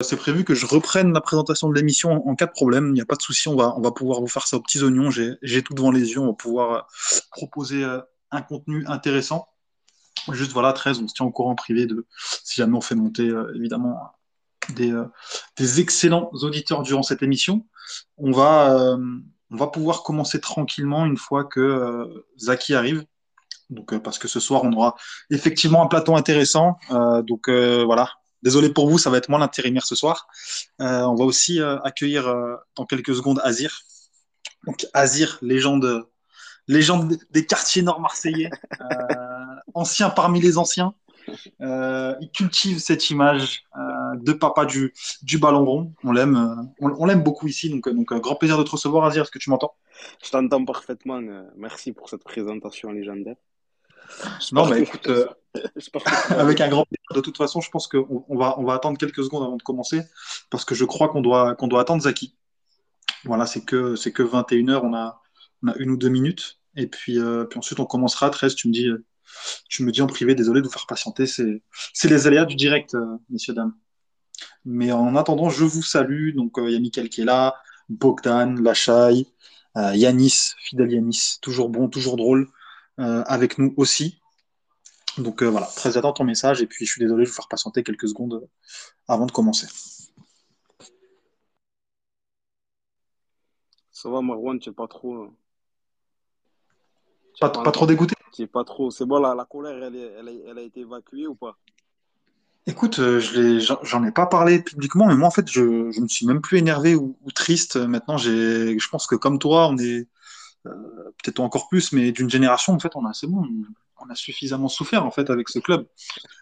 c'est prévu que je reprenne la présentation de l'émission en cas de problème. Il n'y a pas de souci, on va, on va pouvoir vous faire ça aux petits oignons. J'ai tout devant les yeux, on va pouvoir euh, proposer euh, un contenu intéressant. Juste voilà, 13, on se tient au courant privé de si jamais on fait monter euh, évidemment des, des, excellents auditeurs durant cette émission. On va, on va pouvoir commencer tranquillement une fois que Zaki arrive. Donc, parce que ce soir, on aura effectivement un plateau intéressant. donc voilà, Désolé pour vous, ça va être moi l'intérimaire ce soir. Euh, on va aussi euh, accueillir euh, dans quelques secondes Azir. Donc Azir, légende, des quartiers nord marseillais, ancien parmi les anciens. il cultive cette image de papa du, du ballon rond. On l'aime, beaucoup ici. Donc grand plaisir de te recevoir, Azir. Est-ce que tu m'entends? Je t'entends parfaitement. merci pour cette présentation légendaire. Non, mais écoute, euh, avec un grand plaisir. De toute façon, je pense qu'on on va, on va attendre quelques secondes avant de commencer parce que je crois qu'on doit, qu'on doit attendre Zaki. Voilà, c'est que, c'est que 21h, on a, on a une ou deux minutes. Et puis, euh, puis ensuite, on commencera. 13, tu me dis, tu me dis en privé, désolé de vous faire patienter. C'est, c'est les aléas du direct, euh, messieurs, dames. Mais en attendant, je vous salue. Donc, il y a Mickaël qui est là, Bogdan, Lachai, Yanis, fidèle Yanis, toujours bon, toujours drôle. Euh, avec nous aussi. Donc euh, voilà, très attention ton message et puis je suis désolé, je vais vous faire patienter quelques secondes euh, avant de commencer. Ça va Marwan, tu n'es pas trop. Pas, pas, trop dégoûté? Tu pas trop. C'est bon, la, la colère, elle, elle, elle, a été évacuée ou pas? Écoute, je j'en ai pas parlé publiquement, mais moi en fait, je, je me suis même plus énervé ou, ou triste. Maintenant, je pense que comme toi, on est, peut-être encore plus, mais d'une génération, en fait, on a, c'est bon, on a suffisamment souffert en fait avec ce club,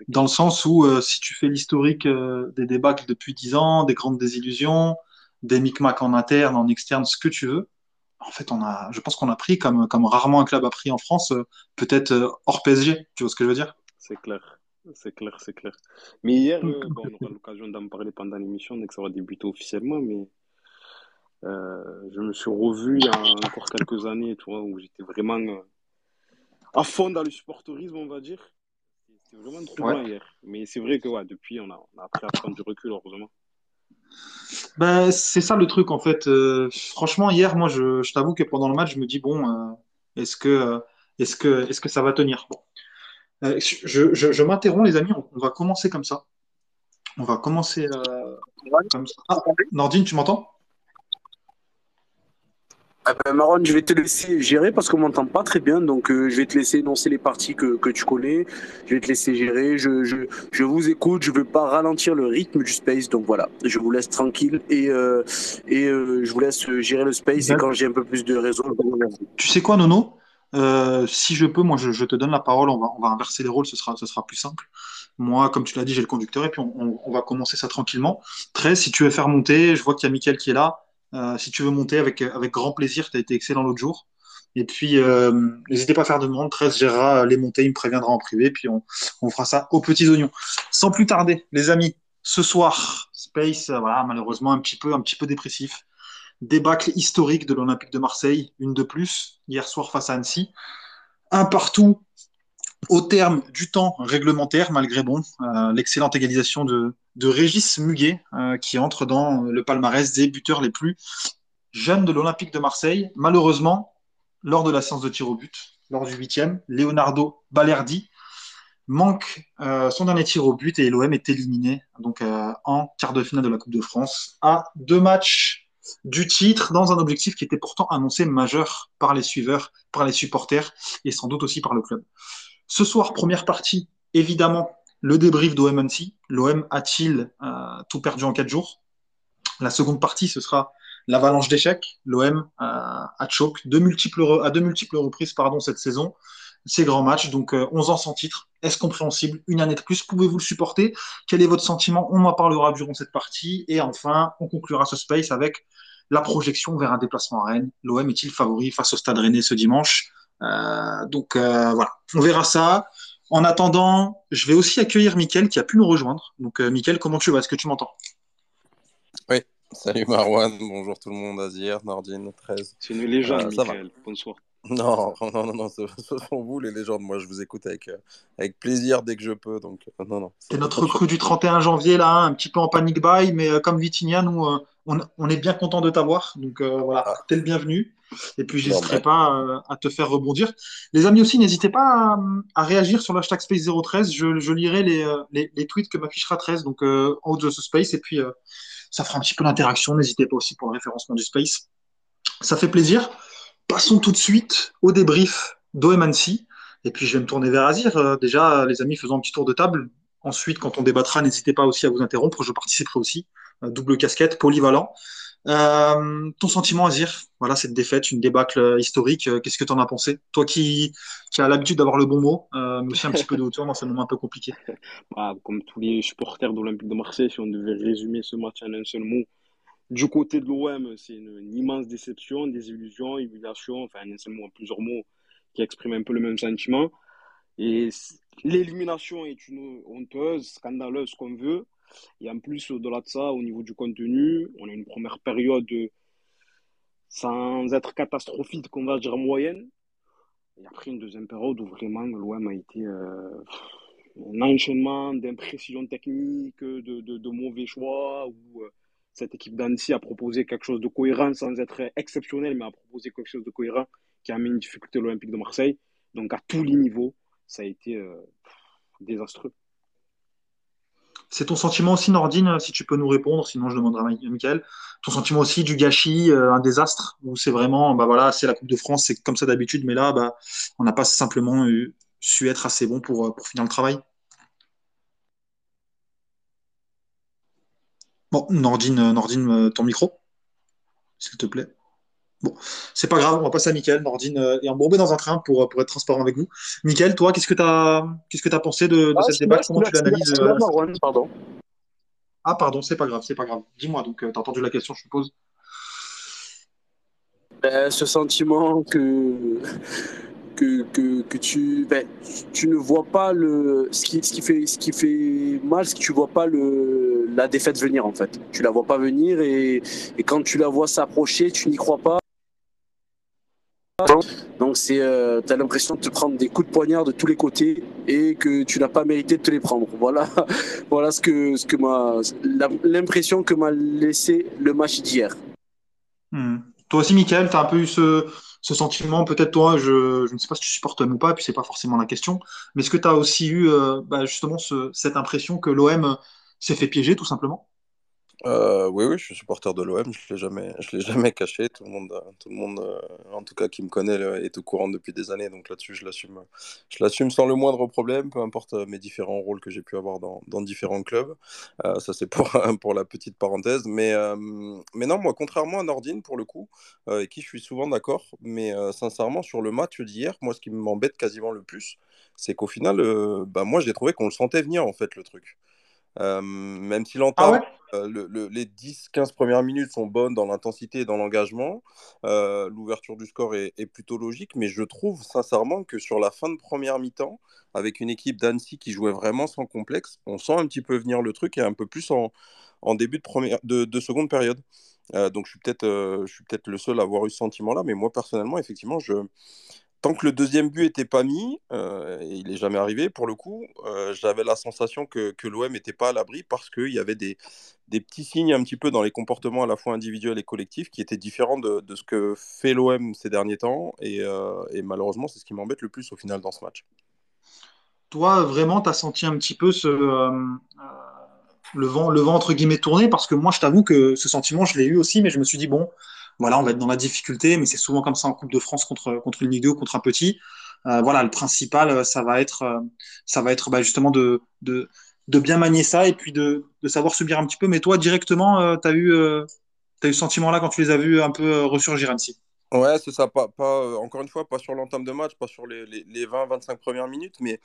dans le sens où euh, si tu fais l'historique euh, des débats depuis 10 ans, des grandes désillusions, des micmacs en interne, en externe, ce que tu veux, en fait, on a, je pense qu'on a pris comme, comme rarement un club a pris en France, peut-être hors PSG, tu vois ce que je veux dire? C'est clair. C'est clair, c'est clair. Mais hier, on aura l'occasion d'en parler pendant l'émission dès que ça va débuter officiellement. Mais euh, je me suis revu il y a encore quelques années, tu où j'étais vraiment euh, à fond dans le supporterisme, on va dire. C'était vraiment trop bien hier. Mais c'est vrai que ouais, depuis, on a, on a, appris à prendre du recul, heureusement. Ben, c'est ça le truc, en fait. Euh, franchement, hier, moi, je, je t'avoue que pendant le match, je me dis, bon, est-ce que, est que, est que ça va tenir? Bon. je, je, je m'interromps, les amis, on, va commencer comme ça. On va commencer comme ça. Ah, Nordine, tu m'entends? Ah ben, Marwan, je vais te laisser gérer parce qu'on m'entend pas très bien. Donc, euh, je vais te laisser énoncer les parties que, que tu connais. Je vais te laisser gérer. Je, je, je vous écoute. Je veux pas ralentir le rythme du space. Donc, voilà. Je vous laisse tranquille et, euh, et euh, je vous laisse gérer le space. Et quand j'ai un peu plus de réseau, Tu sais quoi, Nono? Si je peux, moi, je, je, te donne la parole. On va, on va inverser les rôles. Ce sera, ce sera plus simple. Moi, comme tu l'as dit, j'ai le conducteur et puis on, on, on, va commencer ça tranquillement. Très, si tu veux faire monter, je vois qu'il y a Mickaël qui est là. Euh, si tu veux monter avec, avec grand plaisir, tu as été excellent l'autre jour. Et puis, euh, n'hésitez pas à faire de demande. 13 gérera les montées, il me préviendra en privé. Puis, on, fera ça aux petits oignons. Sans plus tarder, les amis, ce soir, Space, euh, voilà, malheureusement, un petit peu, un petit peu dépressif. Débâcle historique de l'Olympique de Marseille, une de plus, hier soir face à Annecy. Un partout au terme du temps réglementaire, malgré bon, euh, l'excellente égalisation de, de Régis Muguet, euh, qui entre dans le palmarès des buteurs les plus jeunes de l'Olympique de Marseille. Malheureusement, lors de la séance de tir au but, lors du huitième, Leonardo Balerdi manque euh, son dernier tir au but et l'OM est éliminé donc en quart de finale de la Coupe de France à deux matchs du titre dans un objectif qui était pourtant annoncé majeur par les suiveurs, par les supporters et sans doute aussi par le club. Ce soir, première partie, évidemment, le débrief d'OM L'OM a-t-il euh, tout perdu en quatre jours? La seconde partie, ce sera l'avalanche d'échecs. L'OM euh, a choc de multiples, à de multiples reprises pardon, cette saison. Ces grands matchs, donc 11 ans sans titre, est-ce compréhensible? Une année de plus, pouvez-vous le supporter? Quel est votre sentiment? On en parlera durant cette partie. Et enfin, on conclura ce space avec la projection vers un déplacement à Rennes. L'OM est-il favori face au Stade Rennais ce dimanche? Euh, donc euh, voilà, on verra ça. En attendant, je vais aussi accueillir Mickaël qui a pu nous rejoindre. Donc euh, Mickaël, comment tu vas? Est-ce que tu m'entends? Oui, salut Marwan, bonjour tout le monde, Azir, Nordine, 13. C'est une légende, Mickaël. Bonsoir. Non, non, non, non, ce, sont vous les légendes. Moi, je vous écoute avec, euh, avec plaisir dès que je peux. Donc, euh, non, non. C'est notre recrue du 31 janvier, là, hein, un petit peu en panic buy, mais euh, comme Vitinha, nous, on, on, est bien content de t'avoir. Donc, voilà, ah. t'es le bienvenu. Et puis, je n'hésiterai pas à te faire rebondir. Les amis aussi, n'hésitez pas à, réagir sur l'hashtag Space013. Je, je lirai les, les, les, tweets que m'affichera 13, donc en haut de ce Space. Et puis, ça fera un petit peu d'interaction. N'hésitez pas aussi pour le référencement du Space. Ça fait plaisir. Passons tout de suite au débrief d'OMNC. Et puis je vais me tourner vers Azir. Euh, déjà, les amis, faisons un petit tour de table. Ensuite, quand on débattra, n'hésitez pas aussi à vous interrompre. Je participerai aussi. Euh, double casquette, polyvalent. Euh, ton sentiment, Azir, voilà cette défaite, une débâcle historique, qu'est-ce que tu en as pensé? Toi qui, as l'habitude d'avoir le bon mot, mais aussi un petit peu de hauteur dans ce moment un peu compliqué. Bah, comme tous les supporters d'Olympique de Marseille, si on devait résumer ce match en un seul mot, du côté de l'OM, c'est une, immense déception, des illusions, humiliation, enfin, un plusieurs mots qui expriment un peu le même sentiment. Et l'élimination est une honteuse, scandaleuse, qu'on veut. Et en plus, au-delà de ça, au niveau du contenu, on a une première période sans être catastrophique, qu'on va dire moyenne. Et après, une deuxième période où vraiment l'OM a été euh, un enchaînement d'imprécisions techniques, de, de, mauvais choix, où euh, cette équipe d'Annecy a proposé quelque chose de cohérent sans être exceptionnel, mais a proposé quelque chose de cohérent qui a mis une difficulté l'Olympique de Marseille. Donc à tous les niveaux, ça a été euh, désastreux. C'est ton sentiment aussi, Nordine, si tu peux nous répondre, sinon je demanderai à Michael. Ton sentiment aussi du gâchis, euh, un désastre, ou c'est vraiment, bah voilà, c'est la Coupe de France, c'est comme ça d'habitude, mais là, bah, on n'a pas simplement su être assez bon pour, pour finir le travail? Bon, Nordine, euh, Nordine, euh, ton micro, s'il te plaît. Bon, c'est pas grave, on va passer à Mickaël. Nordine euh, est embourbé dans un train pour, pour être transparent avec vous. Mickaël, toi, qu'est-ce que tu as, qu'est-ce que as pensé de, de ah, cette débat Comment tu l'analyses pardon. Ah, pardon, c'est pas grave, c'est pas grave. Dis-moi, donc, tu as entendu la question, je suppose? Ben, Ce sentiment que que, que, que tu, ben, tu ne vois pas le, ce, qui, ce, qui fait, ce qui fait mal, c'est que tu vois pas le, la défaite venir en fait. Tu la vois pas venir et, et quand tu la vois s'approcher, tu n'y crois pas. Donc c'est, euh, tu as l'impression de te prendre des coups de poignard de tous les côtés et que tu n'as pas mérité de te les prendre. Voilà, voilà ce que, m'a, l'impression que m'a laissé le match d'hier. Hmm. Toi aussi, Michael, tu as un peu eu ce, sentiment, peut-être toi, je, ne sais pas si tu supportes ou pas, puis c'est pas forcément la question, mais est-ce que tu as aussi eu euh, bah, justement cette impression que l'OM s'est fait piéger tout simplement? Euh, oui, oui, je suis supporter de l'OM, je ne l'ai jamais, jamais caché. Tout le monde, tout le monde euh, en tout cas qui me connaît, est au courant depuis des années. Donc là-dessus, je l'assume, je l'assume sans le moindre problème, peu importe euh, mes différents rôles que j'ai pu avoir dans, dans différents clubs. ça, c'est pour, pour la petite parenthèse. Mais, mais non, moi, contrairement à Nordine, pour le coup, avec qui je suis souvent d'accord, mais sincèrement, sur le match d'hier, moi, ce qui m'embête quasiment le plus, c'est qu'au final, bah, moi, j'ai trouvé qu'on le sentait venir, en fait, le truc. même si l'entame, ah le, les 10-15 premières minutes sont bonnes dans l'intensité et dans l'engagement. L'ouverture du score est, plutôt logique, mais je trouve sincèrement que sur la fin de première mi-temps, avec une équipe d'Annecy qui jouait vraiment sans complexe, on sent un petit peu venir le truc et un peu plus en, début de, première, de, de seconde période. donc je suis peut-être peut le seul à avoir eu ce sentiment-là, mais moi personnellement, effectivement, je, tant que le deuxième but n'était pas mis, euh, il n'est jamais arrivé pour le coup, euh, j'avais la sensation que, que l'OM n'était pas à l'abri parce qu'il y avait des, des, petits signes un petit peu dans les comportements à la fois individuels et collectifs qui étaient différents de, de ce que fait l'OM ces derniers temps. Et, euh, et malheureusement, c'est ce qui m'embête le plus au final dans ce match. Toi, vraiment, tu as senti un petit peu ce, le, vent, le vent entre guillemets tourné parce que moi, je t'avoue que ce sentiment, je l'ai eu aussi, mais je me suis dit, bon, voilà, on va être dans la difficulté, mais c'est souvent comme ça en Coupe de France contre, contre une Ligue 2 ou contre un petit. Euh, voilà, le principal, euh, ça va être, euh, ça bah, justement de, bien manier ça et puis de, de, savoir subir un petit peu. Mais toi, directement, tu as eu, as eu ce sentiment-là quand tu les as vus un peu ressurgir ainsi Ouais, c'est ça. Pas, pas, encore une fois, pas sur l'entame de match, pas sur les, les, les 20-25 premières minutes, mais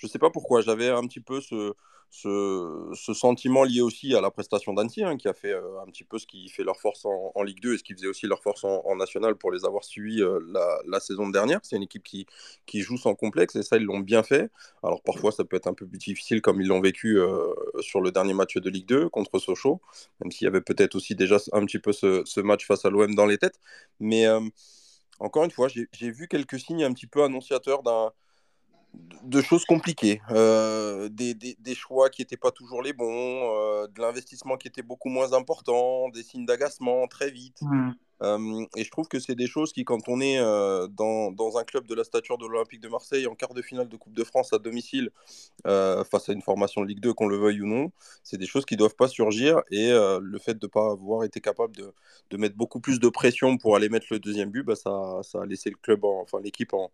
je sais pas pourquoi. J'avais un petit peu ce, ce, sentiment lié aussi à la prestation d'Annecy, hein, qui a fait euh, un petit peu ce qui fait leur force en, Ligue 2 et ce qui faisait aussi leur force en, en National pour les avoir suivis euh, la, saison dernière. C'est une équipe qui, qui joue sans complexe et ça, ils l'ont bien fait. Alors parfois, ça peut être un peu plus difficile comme ils l'ont vécu euh, sur le dernier match de Ligue 2 contre Sochaux, même s'il y avait peut-être aussi déjà un petit peu ce match face à l'OM dans les têtes. Mais encore une fois, j'ai vu quelques signes un petit peu annonciateurs d'un de choses compliquées, euh, des, des, des, choix qui n'étaient pas toujours les bons, euh, de l'investissement qui était beaucoup moins important, des signes d'agacement très vite. Mmh. Euh, et je trouve que c'est des choses qui, quand on est dans, dans, un club de la stature de l'Olympique de Marseille en quart de finale de Coupe de France à domicile, face à une formation de Ligue 2, qu'on le veuille ou non, c'est des choses qui ne doivent pas surgir. Et le fait de ne pas avoir été capable de, de, mettre beaucoup plus de pression pour aller mettre le deuxième but, bah, ça, ça, a laissé le club, enfin l'équipe en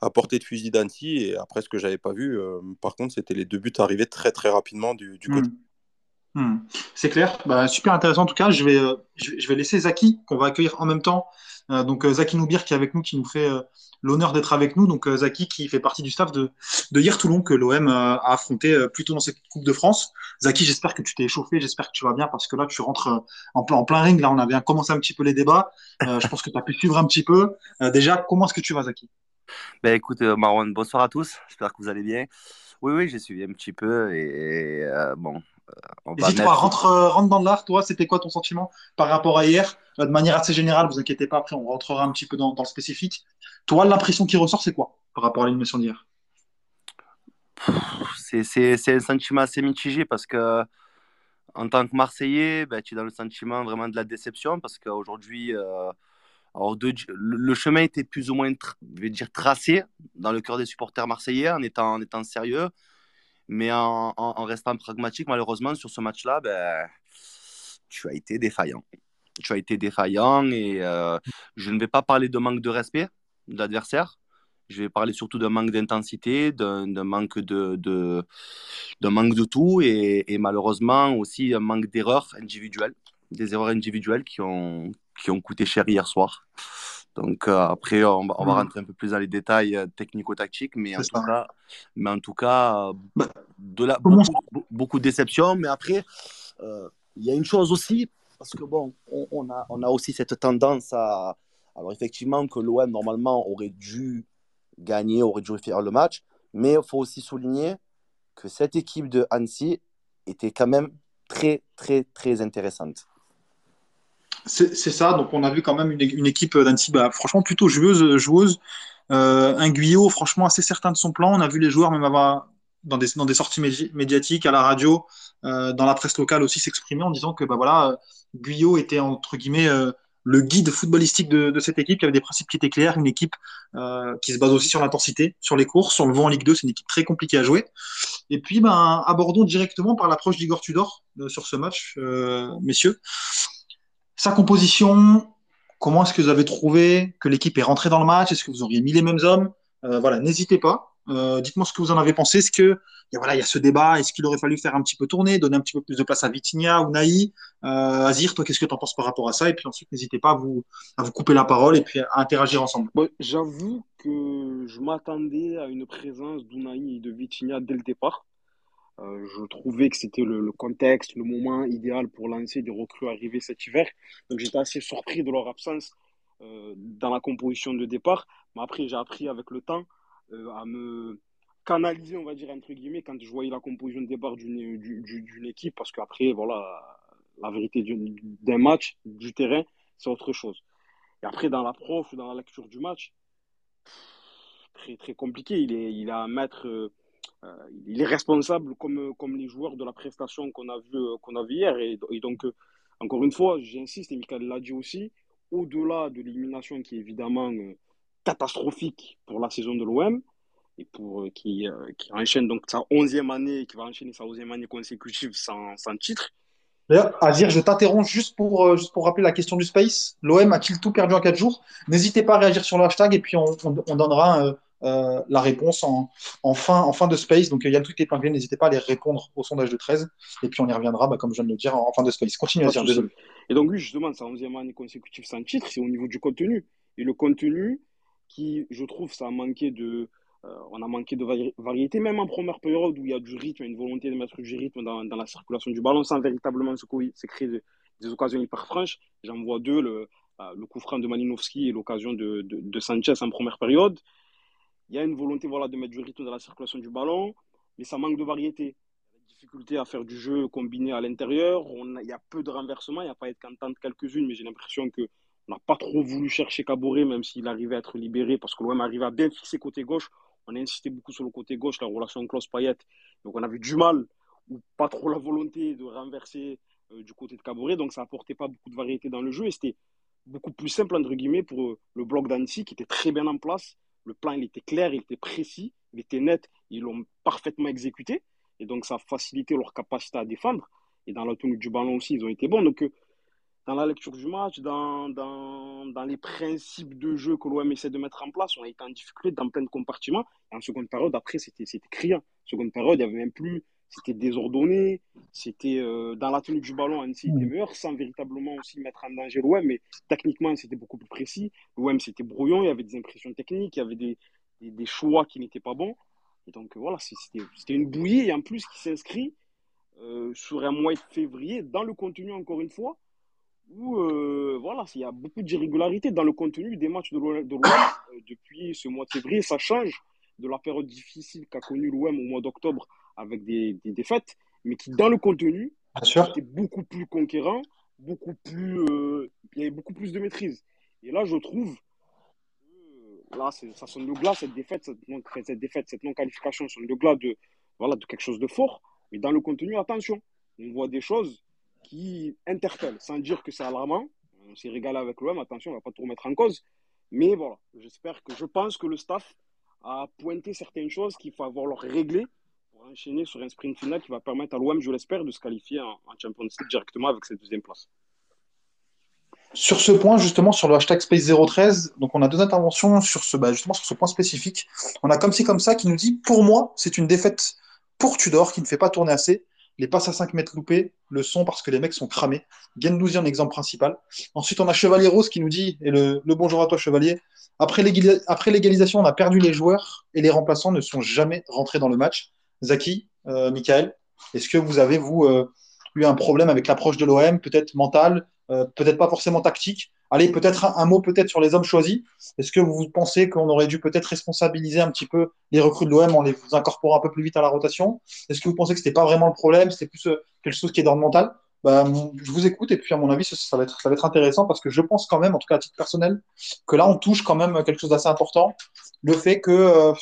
à portée de fusil d'Annecy. Et après, ce que j'avais pas vu, euh, par contre, c'était les deux buts arrivés très très rapidement du, côté. Hmm. Hmm. C'est clair, bah, super intéressant en tout cas. Je vais, euh, je vais laisser Zaki, qu'on va accueillir en même temps. Euh, donc Zaki Noubir qui est avec nous, qui nous fait l'honneur d'être avec nous. Donc Zaki qui fait partie du staff de, de hier Toulon que l'OM a affronté plutôt dans cette Coupe de France. Zaki, j'espère que tu t'es échauffé, j'espère que tu vas bien parce que là tu rentres en en plein ring. Là on a bien commencé un petit peu les débats. je pense que tu as pu suivre un petit peu. déjà, comment est-ce que tu vas Zaki? Ben écoute, euh, Marwan, bonsoir à tous. J'espère que vous allez bien. Oui, oui, j'ai suivi un petit peu et, euh, bon. Euh, on va mettre... rentre, rentre dans l'art, toi, c'était quoi ton sentiment par rapport à hier? De manière assez générale, vous inquiétez pas, après on rentrera un petit peu dans, dans le spécifique. Toi, l'impression qui ressort, c'est quoi par rapport à l'élimination d'hier? C'est un sentiment assez mitigé parce que en tant que Marseillais, ben, tu es dans le sentiment vraiment de la déception parce qu'aujourd'hui, alors, le, chemin était plus ou moins, dire, tracé dans le cœur des supporters marseillais en étant, en étant sérieux. Mais en, restant pragmatique, malheureusement, sur ce match-là, ben, tu as été défaillant. Tu as été défaillant et euh, je ne vais pas parler de manque de respect de l'adversaire. Je vais parler surtout d'un manque d'intensité, d'un manque de, de, manque de tout et, et malheureusement aussi un manque d'erreurs individuelles, des erreurs individuelles qui ont, qui ont coûté cher hier soir. Donc euh, après, on va, on va, hmm. rentrer un peu plus dans les détails euh, technico-tactiques, mais, en tout cas, mais en tout cas, bah, de la, beaucoup, beaucoup, de déceptions. Mais après, euh, il y a une chose aussi, parce que bon, on, on, a, on a aussi cette tendance à. Alors effectivement, que l'OM normalement aurait dû gagner, aurait dû faire le match, mais il faut aussi souligner que cette équipe de Annecy était quand même très, très, très intéressante. C'est ça. Donc, on a vu quand même une, équipe d'Annecy, bah, franchement, plutôt joueuse. joueuse. Euh, un Guyot, franchement, assez certain de son plan. On a vu les joueurs même avoir, dans des, sorties médiatiques, à la radio, euh, dans la presse locale aussi, s'exprimer en disant que bah, voilà, Guyot était, entre guillemets, euh, le guide footballistique de, cette équipe. Y avait des principes qui étaient clairs. Une équipe qui se base aussi sur l'intensité, sur les courses, sur le vent en Ligue 2. C'est une équipe très compliquée à jouer. Et puis, ben, abordons directement par l'approche d'Igor Tudor sur ce match, messieurs. Sa composition, comment est-ce que vous avez trouvé que l'équipe est rentrée dans le match? Est-ce que vous auriez mis les mêmes hommes? Euh, Voilà, n'hésitez pas. Euh, dites-moi ce que vous en avez pensé. Est-ce que voilà, il y a ce débat Est-ce qu'il aurait fallu faire un petit peu tourner, donner un petit peu plus de place à Vitinha ou Naï? Euh, Azir, toi, qu'est-ce que tu en penses par rapport à ça? Et puis ensuite, n'hésitez pas à vous, couper la parole et puis à interagir ensemble. J'avoue que je m'attendais à une présence d'Unaï et de Vitinha dès le départ. Euh, je trouvais que c'était le, contexte, le moment idéal pour lancer des recrues arrivées cet hiver. Donc j'étais assez surpris de leur absence euh, dans la composition de départ. Mais après, j'ai appris avec le temps euh, à me canaliser, on va dire, entre guillemets, quand je voyais la composition de départ d'une équipe. Parce qu'après, voilà, la vérité d'un match, du terrain, c'est autre chose. Et après, dans l'approche, dans la lecture du match, très, très compliqué. Il, est, il a à mettre euh, il est responsable comme, comme les joueurs de la prestation qu'on a vu euh, qu'on vu hier. Et, donc, euh, encore une fois, j'insiste, et Michael l'a dit aussi, au-delà de l'élimination qui est évidemment catastrophique pour la saison de l'OM, et pour qui, qui enchaîne donc sa onzième année, qui va enchaîner sa onzième année consécutive sans, sans titre. D'ailleurs, Azir, je t'interromps juste pour, juste pour rappeler la question du Space. L'OM a-t-il tout perdu en quatre jours? N'hésitez pas à réagir sur le hashtag et puis on, on, donnera euh, la réponse en, en, fin, en fin de space. Donc, il y a le truc épinglé. N'hésitez pas à aller répondre au sondage de 13. Et puis, on y reviendra, bah, comme je viens de le dire, en, fin de space. Continue à dire, désolé. Et donc, oui, justement, sa 11e année consécutive sans titre, c'est au niveau du contenu. Et le contenu, qui, je trouve, ça a manqué de. Euh, on a manqué de variété, même en première période où il y a du rythme, une volonté de mettre du rythme dans, dans la circulation du ballon sans véritablement se créer des occasions hyper franches. J'en vois deux, le, euh, le coup franc de Malinowski et l'occasion de, de, de, Sanchez en première période il y a une volonté voilà, de mettre du rythme dans la circulation du ballon, mais ça manque de variété. Il y à faire du jeu combiné à l'intérieur. Il y a peu de renversements. Il n'y a pas être qu'en quelques-unes, mais j'ai l'impression que On n'a pas trop voulu chercher Caboret, même s'il arrivait à être libéré, parce que l'OM arrivait à bien fixer côté gauche. On a insisté beaucoup sur le côté gauche, la relation Klaus-Payet. Donc on avait du mal, ou pas trop la volonté de renverser euh, du côté de Caboret. Donc ça apportait pas beaucoup de variété dans le jeu. Et c'était beaucoup plus simple, entre guillemets, pour euh, le bloc d'Annecy, qui était très bien en place. Le plan, il était clair, il était précis, il était net. Ils l'ont parfaitement exécuté. Et donc ça a facilité leur capacité à défendre. Et dans la tenue du ballon aussi, ils ont été bons. Donc, euh, dans la lecture du match, dans, dans, dans les principes de jeu que l'OM essaie de mettre en place, on a été en difficulté dans plein de compartiments. Et en seconde période, après, c'était criant. En seconde période, il n'y avait même plus. C'était désordonné. C'était euh, dans la tenue du ballon, Annecy était meilleur, sans véritablement aussi mettre en danger l'OM. Mais techniquement, c'était beaucoup plus précis. L'OM, c'était brouillon. Il y avait des impressions techniques. Il y avait des, des, des choix qui n'étaient pas bons. Et donc, voilà, c'était une bouillie. Et en plus, qui s'inscrit euh, sur un mois de février, dans le contenu, encore une fois, où euh, voilà, il y a beaucoup d'irrégularités dans le contenu des matchs de l'OM euh, depuis ce mois de février. Ça change de la période difficile qu'a connue l'OM au mois d'octobre avec des, des, défaites, mais qui, dans le contenu, était beaucoup plus conquérant, beaucoup plus, il y avait beaucoup plus de maîtrise. Et là, je trouve, là, ça sonne le glas, cette défaite, cette, non, cette défaite, cette non-qualification sonne le glas de, voilà, de quelque chose de fort. Mais dans le contenu, attention, on voit des choses qui interpellent, sans dire que c'est alarmant. On s'est régalé avec l'OM, attention, on ne va pas tout remettre en cause. Mais voilà, j'espère que je pense que le staff a pointé certaines choses qu'il faut avoir leur réglé pour enchaîner sur un sprint final qui va permettre à l'OM, je l'espère, de se qualifier en, Champions League directement avec cette deuxième place. Sur ce point, justement, sur le hashtag Space013, donc on a deux interventions sur ce, bah, justement sur ce point spécifique. On a comme ci comme ça qui nous dit, pour moi, c'est une défaite pour Tudor qui ne fait pas tourner assez. Les passes à 5 mètres loupés le sont parce que les mecs sont cramés. Gendouzi en exemple principal. Ensuite, on a Chevalier Rose qui nous dit, et le, bonjour à toi Chevalier, après l'égalisation, on a perdu les joueurs et les remplaçants ne sont jamais rentrés dans le match. Zaki, euh, Michael, est-ce que vous avez, vous, euh, eu un problème avec l'approche de l'OM, peut-être mental, euh, peut-être pas forcément tactique? Allez, peut-être un, mot peut-être sur les hommes choisis. Est-ce que vous pensez qu'on aurait dû peut-être responsabiliser un petit peu les recrues de l'OM en les incorporant un peu plus vite à la rotation? Est-ce que vous pensez que c'était pas vraiment le problème, c'était plus quelque chose qui est dans le mental? Bah, je vous écoute et puis à mon avis ça, va être, intéressant parce que je pense quand même, en tout cas à titre personnel, que là on touche quand même quelque chose d'assez important, le fait que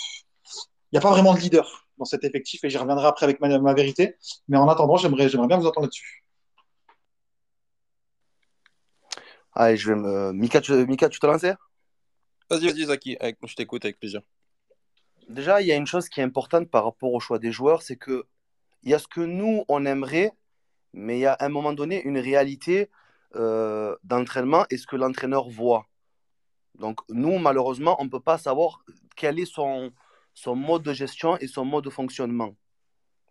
il n'y a pas vraiment de leader dans cet effectif et j'y reviendrai après avec ma, ma vérité. Mais en attendant, j'aimerais, j'aimerais bien vous entendre là-dessus. Allez, je vais me. Mika, tu, Mika, tu te lances? Vas-y, vas-y, Zaki, je t'écoute avec plaisir. Déjà, il y a une chose qui est importante par rapport au choix des joueurs, c'est que il y a ce que nous, on aimerait, mais il y a à un moment donné une réalité euh, d'entraînement et ce que l'entraîneur voit. Donc, nous, malheureusement, on ne peut pas savoir quel est son, son mode de gestion et son mode de fonctionnement.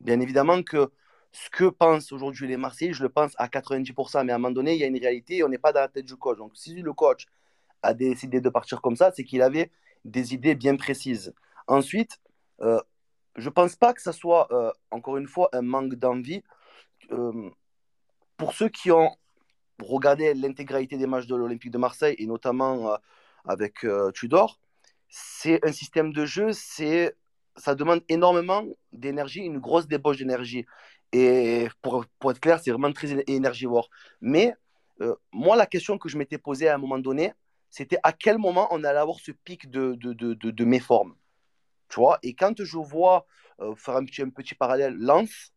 Bien évidemment que ce que pensent aujourd'hui les Marseillais, je le pense à 90%, mais à un moment donné, il y a une réalité et on n'est pas dans la tête du coach. Donc, si le coach a décidé de partir comme ça, c'est qu'il avait des idées bien précises. Ensuite, euh, je ne pense pas que ça soit, euh, encore une fois, un manque d'envie. Euh, pour ceux qui ont regardé l'intégralité des matchs de l'Olympique de Marseille, et notamment avec Tudor, c'est un système de jeu, c'est ça demande énormément d'énergie, une grosse débauche d'énergie. Et pour, pour, être clair, c'est vraiment très énergivore. Mais euh, moi, la question que je m'étais posée à un moment donné, c'était à quel moment on allait avoir ce pic de, de, de, de, de méforme? Tu vois? Et quand je vois, euh, faire un petit, un petit parallèle, Lance,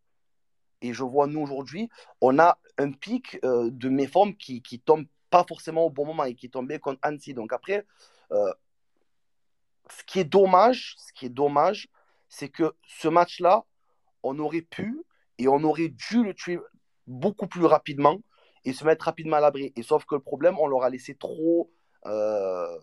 et je vois nous aujourd'hui, on a un pic euh, de méforme qui, qui tombe pas forcément au bon moment et qui tombé contre Annecy. Donc après, ce qui est dommage, ce qui est dommage, c'est que ce match-là, on aurait pu et on aurait dû le tuer beaucoup plus rapidement et se mettre rapidement à l'abri. Et sauf que le problème, on leur a laissé trop, euh,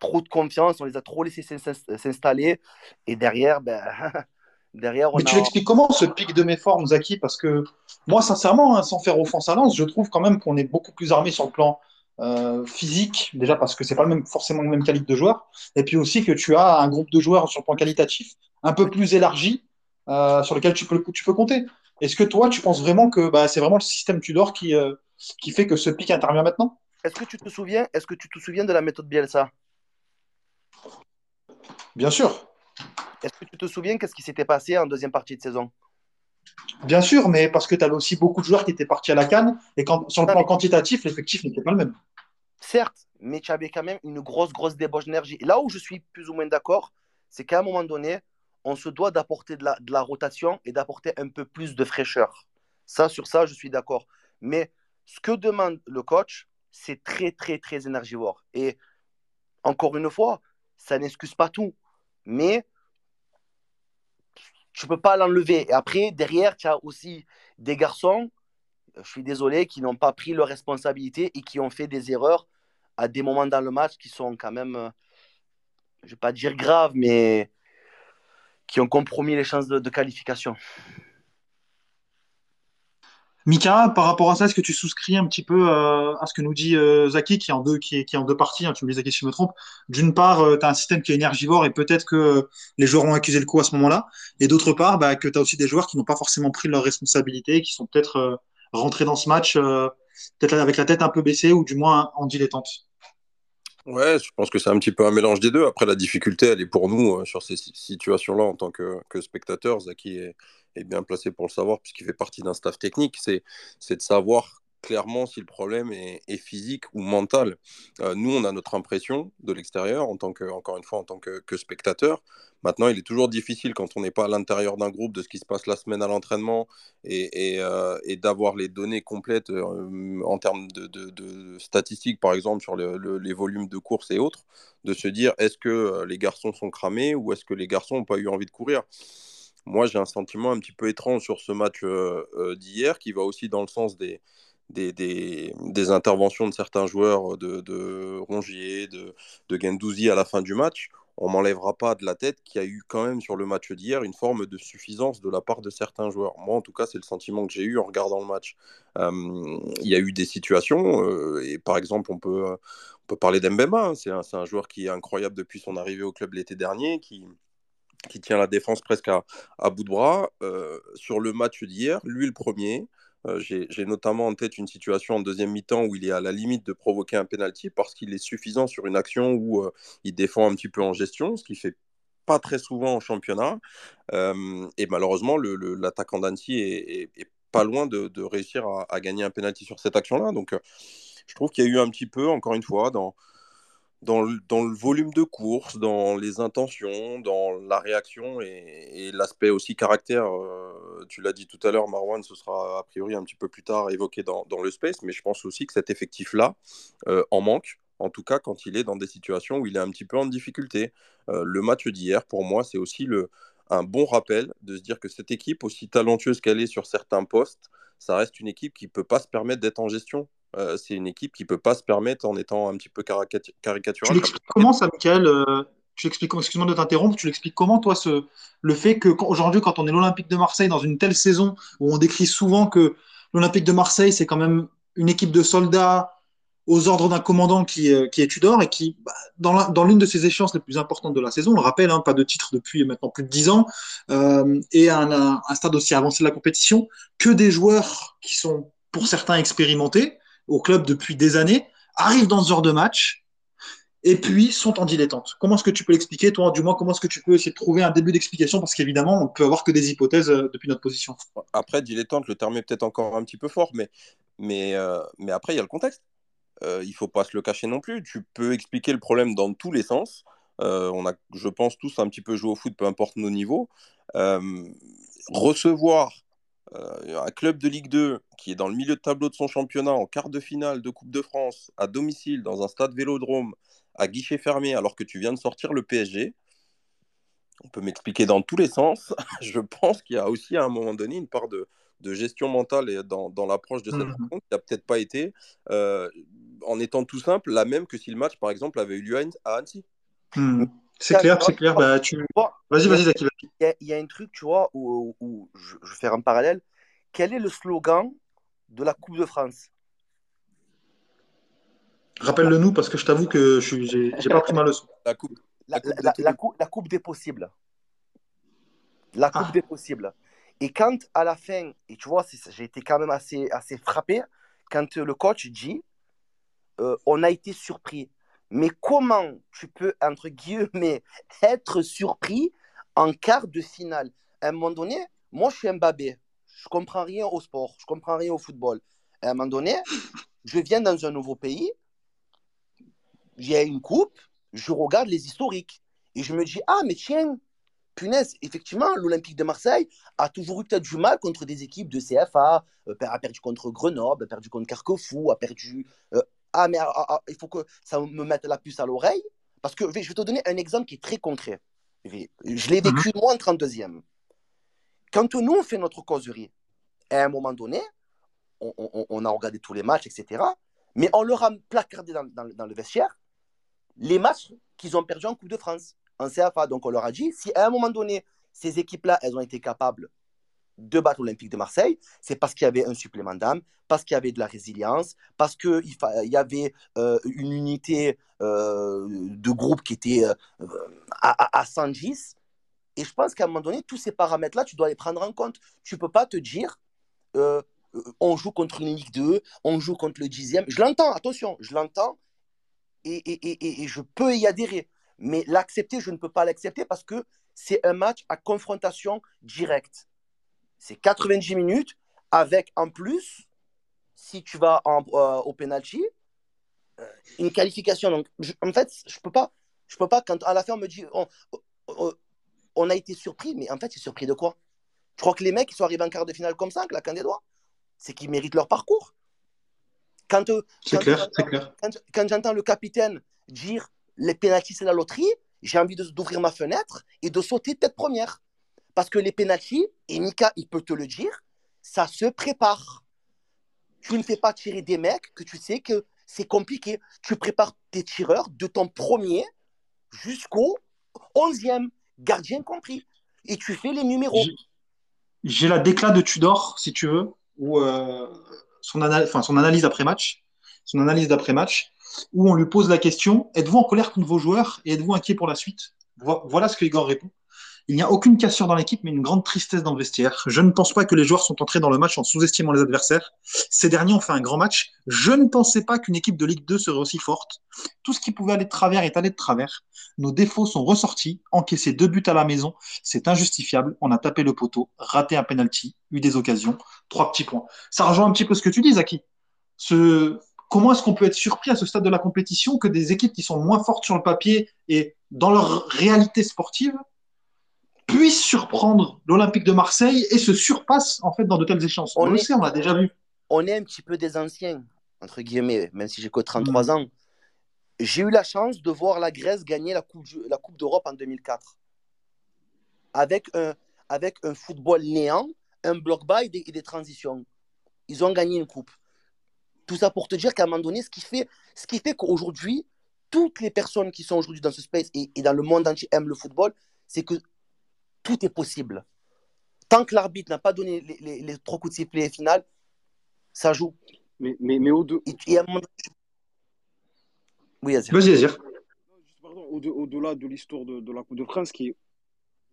trop de confiance, on les a trop laissés s'installer. Et derrière, ben, derrière on Mais tu l'expliques comment ce pic de méforme, Zaki? Parce que moi, sincèrement, hein, sans faire offense à Lens, je trouve quand même qu'on est beaucoup plus armé sur le plan euh, physique, déjà parce que c'est pas le même, forcément le même calibre de joueur, et puis aussi que tu as un groupe de joueurs sur le plan qualitatif un peu plus élargi euh, sur lequel tu peux, tu peux compter. Est-ce que toi, tu penses vraiment que bah, c'est vraiment le système Tudor qui, euh, qui fait que ce pic intervient maintenant? Est-ce que tu te souviens Est-ce que tu te souviens de la méthode Bielsa? Bien sûr. Est-ce que tu te souviens qu'est-ce qui s'était passé en deuxième partie de saison? Bien sûr, mais parce que tu avais aussi beaucoup de joueurs qui étaient partis à la canne et quand, sur le plan quantitatif, l'effectif n'était pas le même. certes, mais tu avais quand même une grosse, grosse débauche d'énergie. Là où je suis plus ou moins d'accord, c'est qu'à un moment donné, on se doit d'apporter de la, de la rotation et d'apporter un peu plus de fraîcheur. Ça, sur ça, je suis d'accord. Mais ce que demande le coach, c'est très, très, très énergivore. Et encore une fois, ça n'excuse pas tout. Mais tu peux pas l'enlever. Et après, derrière, tu as aussi des garçons, je suis désolé, qui n'ont pas pris leurs responsabilités et qui ont fait des erreurs à des moments dans le match qui sont quand même, euh, je ne vais pas dire graves, mais qui ont compromis les chances de, qualification. Mika, par rapport à ça, est-ce que tu souscris un petit peu euh, à ce que nous dit euh, Zaki, qui est en deux, qui est, en deux parties hein, Tu me dis, Zaki, si je me trompe. D'une part, tu as un système qui est énergivore et peut-être que les joueurs ont accusé le coup à ce moment-là. Et d'autre part, bah, que tu as aussi des joueurs qui n'ont pas forcément pris leurs responsabilités, qui sont peut-être rentrés dans ce match peut-être avec la tête un peu baissée ou du moins en dilettante. Ouais, je pense que c'est un petit peu un mélange des deux. Après, la difficulté, elle est pour nous euh, sur ces situations-là en tant que, spectateurs. Zaki est, bien placé pour le savoir puisqu'il fait partie d'un staff technique. C'est de savoir clairement si le problème est, physique ou mental. Euh, nous, on a notre impression de l'extérieur, encore une fois, en tant que, spectateur. Maintenant, il est toujours difficile quand on n'est pas à l'intérieur d'un groupe de ce qui se passe la semaine à l'entraînement et, euh, d'avoir les données complètes euh, en termes de, statistiques, par exemple, sur les volumes de courses et autres, de se dire est-ce que les garçons sont cramés ou est-ce que les garçons n'ont pas eu envie de courir? Moi, j'ai un sentiment un petit peu étrange sur ce match d'hier qui va aussi dans le sens des, des, des, interventions de certains joueurs de, de Rongier, de, de Gendouzi à la fin du match, on m'enlèvera pas de la tête qu'il y a eu quand même sur le match d'hier une forme de suffisance de la part de certains joueurs. Moi, en tout cas, c'est le sentiment que j'ai eu en regardant le match. Il y a eu des situations, euh, et par exemple, on peut, on peut parler d'Embema. Hein. c'est un, un, joueur qui est incroyable depuis son arrivée au club l'été dernier, qui, qui tient la défense presque à, à bout de bras. Euh, sur le match d'hier, lui le premier, euh, j'ai notamment en tête une situation en deuxième mi-temps où il est à la limite de provoquer un penalty parce qu'il est suffisant sur une action où euh, il défend un petit peu en gestion, ce qui fait pas très souvent en championnat. Euh, et malheureusement, l'attaquant d'Annecy est, pas loin de, réussir à, à, gagner un penalty sur cette action-là. Donc, je trouve qu'il y a eu un petit peu, encore une fois, dans, dans le, dans le, volume de course, dans les intentions, dans la réaction et, l'aspect aussi caractère. Euh, tu l'as dit tout à l'heure, Marwan, ce sera a priori un petit peu plus tard évoqué dans, le space, mais je pense aussi que cet effectif-là euh, en manque, en tout cas quand il est dans des situations où il est un petit peu en difficulté. Euh, le match d'hier, pour moi, c'est aussi le, un bon rappel de se dire que cette équipe, aussi talentueuse qu'elle est sur certains postes, ça reste une équipe qui ne peut pas se permettre d'être en gestion. Euh, c'est une équipe qui ne peut pas se permettre en étant un petit peu caricatural. Tu l'expliques comment ça, Michael euh, Tu l'expliques, excuse-moi de t'interrompre, tu l'expliques comment, toi, ce, le fait qu'aujourd'hui, quand on est l'Olympique de Marseille dans une telle saison où on décrit souvent que l'Olympique de Marseille, c'est quand même une équipe de soldats aux ordres d'un commandant qui, euh, qui est Tudor et qui, bah, dans l'une de ses échéances les plus importantes de la saison, on le rappelle, hein, pas de titre depuis maintenant plus de dix ans, et à un, un, stade aussi avancé de la compétition, que des joueurs qui sont pour certains expérimentés, au club depuis des années, arrivent dans ce genre de match et puis sont en dilettante. Comment est-ce que tu peux l'expliquer, toi, du moins, comment est-ce que tu peux essayer de trouver un début d'explication? Parce qu'évidemment, on peut avoir que des hypothèses euh, depuis notre position. Après, dilettante, le terme est peut-être encore un petit peu fort, mais, mais, euh, mais après, il y a le contexte. Euh, il faut pas se le cacher non plus. Tu peux expliquer le problème dans tous les sens. Euh, on a, je pense, tous un petit peu joué au foot, peu importe nos niveaux. recevoir euh, un club de Ligue 2 qui est dans le milieu de tableau de son championnat en quart de finale de Coupe de France, à domicile, dans un stade vélodrome, à guichet fermé, alors que tu viens de sortir le PSG, on peut m'expliquer dans tous les sens. Je pense qu'il y a aussi à un moment donné une part de, gestion mentale et dans, l'approche de cette mmh. rencontre qui n'a peut-être pas été, euh, en étant tout simple, la même que si le match, par exemple, avait eu lieu à Annecy. Mmh. C'est clair, c'est clair. Bah, tu... Vas-y, vas-y, Zaki. Il y, a un truc, tu vois, où, je, vais faire un parallèle. Quel est le slogan de la Coupe de France? Rappelle-le nous, parce que je t'avoue que je n'ai pas pris ma leçon. La coupe, la, coupe, des possibles. La Coupe ah. des possibles. Et quand, à la fin, et tu vois, j'ai été quand même assez, assez frappé, quand le coach dit euh, on a été surpris. Mais comment tu peux, entre guillemets, être surpris en quart de finale? À un moment donné, moi, je suis un babé. Je comprends rien au sport. Je comprends rien au football. À un moment donné, je viens dans un nouveau pays. a une coupe, je regarde les historiques et je me dis, ah, mais tiens, punaise, effectivement, l'Olympique de Marseille a toujours eu peut-être du mal contre des équipes de CFA, euh, a perdu contre Grenoble, a perdu contre Carquefou, a perdu. euh, ah, mais ah, ah, il faut que ça me mette la puce à l'oreille. Parce que je vais te donner un exemple qui est très concret. Je l'ai vécu moi en 32e. Quand nous, on fait notre causerie, à un moment donné, on, on- on a regardé tous les matchs, etc. Mais on leur a placardé dans, dans- dans le vestiaire les matchs qu'ils ont perdus en Coupe de France, en CFA. Donc on leur a dit, si à un moment donné, ces équipes-là, elles ont été capables de battre l'Olympique de Marseille, c'est parce qu'il y avait un supplément d'âme, parce qu'il y avait de la résilience, parce qu'il il y avait euh, une unité euh, de groupe qui était euh, à, à- à 110. Et je pense qu'à un moment donné, tous ces paramètres-là, tu dois les prendre en compte. Tu ne peux pas te dire, on joue contre une Ligue 2, on joue contre le dixième. Je l'entends, attention, je l'entends et je peux y adhérer. Mais l'accepter, je ne peux pas l'accepter parce que c'est un match à confrontation directe. C'est 90 minutes avec en plus, si tu vas en- euh, au penalty, euh, une qualification. Donc, je- en fait, je peux pas. Je peux pas. Quand à la fin on me dit, on, a été surpris, mais en fait, c'est surpris de quoi? Je crois que les mecs, ils sont arrivés en quart de finale comme ça, claquant des doigts. C'est qu'ils méritent leur parcours. Quand, euh, C'est quand clair, j'entends- c'est clair. quand, quand j'entends le capitaine dire les pénaltys c'est la loterie, j'ai envie d'ouvrir ma fenêtre et de sauter tête première. Parce que les pénaltys, et Mika, il peut te le dire, ça se prépare. Tu ne fais pas tirer des mecs que tu sais que c'est compliqué. Tu prépares tes tireurs de ton premier jusqu'au onzième, gardien compris. Et tu fais les numéros. J'ai- la déclat de Tudor, si tu veux, ou euh, son, analyse match, son analyse d'après match, où on lui pose la question êtes-vous en colère contre vos joueurs et êtes-vous inquiet pour la suite? Vo- Voilà ce que Igor répond. Il n'y a aucune cassure dans l'équipe, mais une grande tristesse dans le vestiaire. Je ne pense pas que les joueurs sont entrés dans le match en sous-estimant les adversaires. Ces derniers ont fait un grand match. Je ne pensais pas qu'une équipe de Ligue 2 serait aussi forte. Tout ce qui pouvait aller de travers est allé de travers. Nos défauts sont ressortis. Encaisser deux buts à la maison, c'est injustifiable. On a tapé le poteau, raté un penalty, eu des occasions, trois petits points. Ça rejoint un petit peu ce que tu dis, Zaki. Comment est-ce qu'on peut être surpris à ce stade de la compétition que des équipes qui sont moins fortes sur le papier et dans leur réalité sportive puissent surprendre l'Olympique de Marseille et se surpassent en fait dans de telles échéances On, On le sait, on l'a déjà vu. on est un petit peu des anciens, entre guillemets, même si j'ai que 33 ans. J'ai eu la chance de voir la Grèce gagner la Coupe, du- la coupe d'Europe en 2004. Avec un, avec un football néant, un bloc-bas et des, et des transitions. Ils ont gagné une coupe. Tout ça pour te dire qu'à un moment donné, ce qui fait, ce qui fait qu'aujourd'hui, toutes les personnes qui sont aujourd'hui dans ce space et, et dans le monde entier aiment le football, c'est que tout est possible. Tant que l'arbitre n'a pas donné les, les- les trois coups de sifflet final, ça joue. Mais, mais, mais Et, et à Oui, Azir. Vas-y, Azir. Non, juste, pardon, au- au-delà de l'histoire de, de la Coupe de France, qui est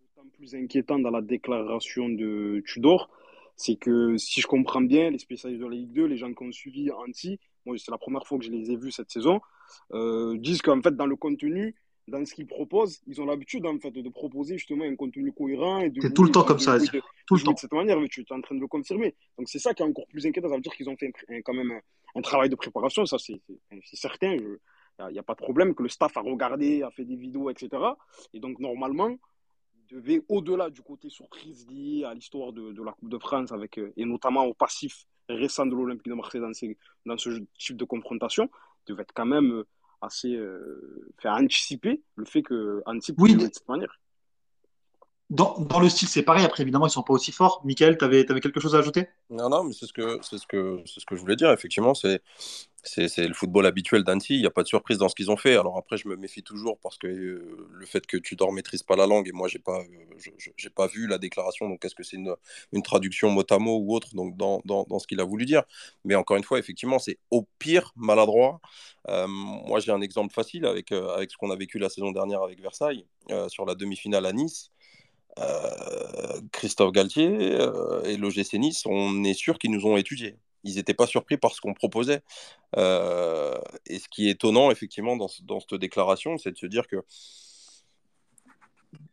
d'autant plus inquiétant dans la déclaration de Tudor, c'est que si je comprends bien, les spécialistes de la Ligue 2, les gens qui ont suivi Anti, moi c'est la première fois que je les ai vus cette saison, euh, disent qu'en fait dans le contenu, dans ce qu'ils proposent, ils ont l'habitude en fait de proposer justement un contenu cohérent et de C'est tout le temps comme ça, de- Tout le temps. de cette manière, mais tu es en train de le confirmer. Donc c'est ça qui est encore plus inquiétant, ça veut dire qu'ils ont fait un- quand même un, un travail de préparation, ça c'est certain, il n'y a, pas de problème que le staff a regardé, a fait des vidéos, etc. Et donc normalement, il devait, au-delà du côté surprise lié à l'histoire de, de la Coupe de France, avec, euh, et notamment au passif récent de l'Olympique de Marseille dans, ces- dans ce type de confrontation, devait être quand même euh, assez euh, faire anticiper le fait que Antip Oui, de cette manière. Dans, dans le style, c'est pareil. Après, évidemment, ils sont pas aussi forts. Michael, tu avais, quelque chose à ajouter? Non, non, mais c'est ce que c'est ce que c'est ce que je voulais dire. Effectivement, c'est c'est le football habituel d'Annecy. Il n'y a pas de surprise dans ce qu'ils ont fait. Alors après, je me méfie toujours parce que euh, le fait que Tudor maîtrise pas la langue et moi j'ai pas euh, je- je- pas vu la déclaration. Donc est-ce que c'est une, traduction mot à mot ou autre? Donc dans, dans, dans ce qu'il a voulu dire. Mais encore une fois, effectivement, c'est au pire maladroit. Euh, moi, j'ai un exemple facile avec avec ce qu'on a vécu la saison dernière avec Versailles sur la demi-finale à Nice. Christophe Galtier et l'OGC Nice, on est sûr qu'ils nous ont étudiés. Ils n'étaient pas surpris par ce qu'on proposait. Euh, et ce qui est étonnant, effectivement, dans, ce- dans cette déclaration, c'est de se dire que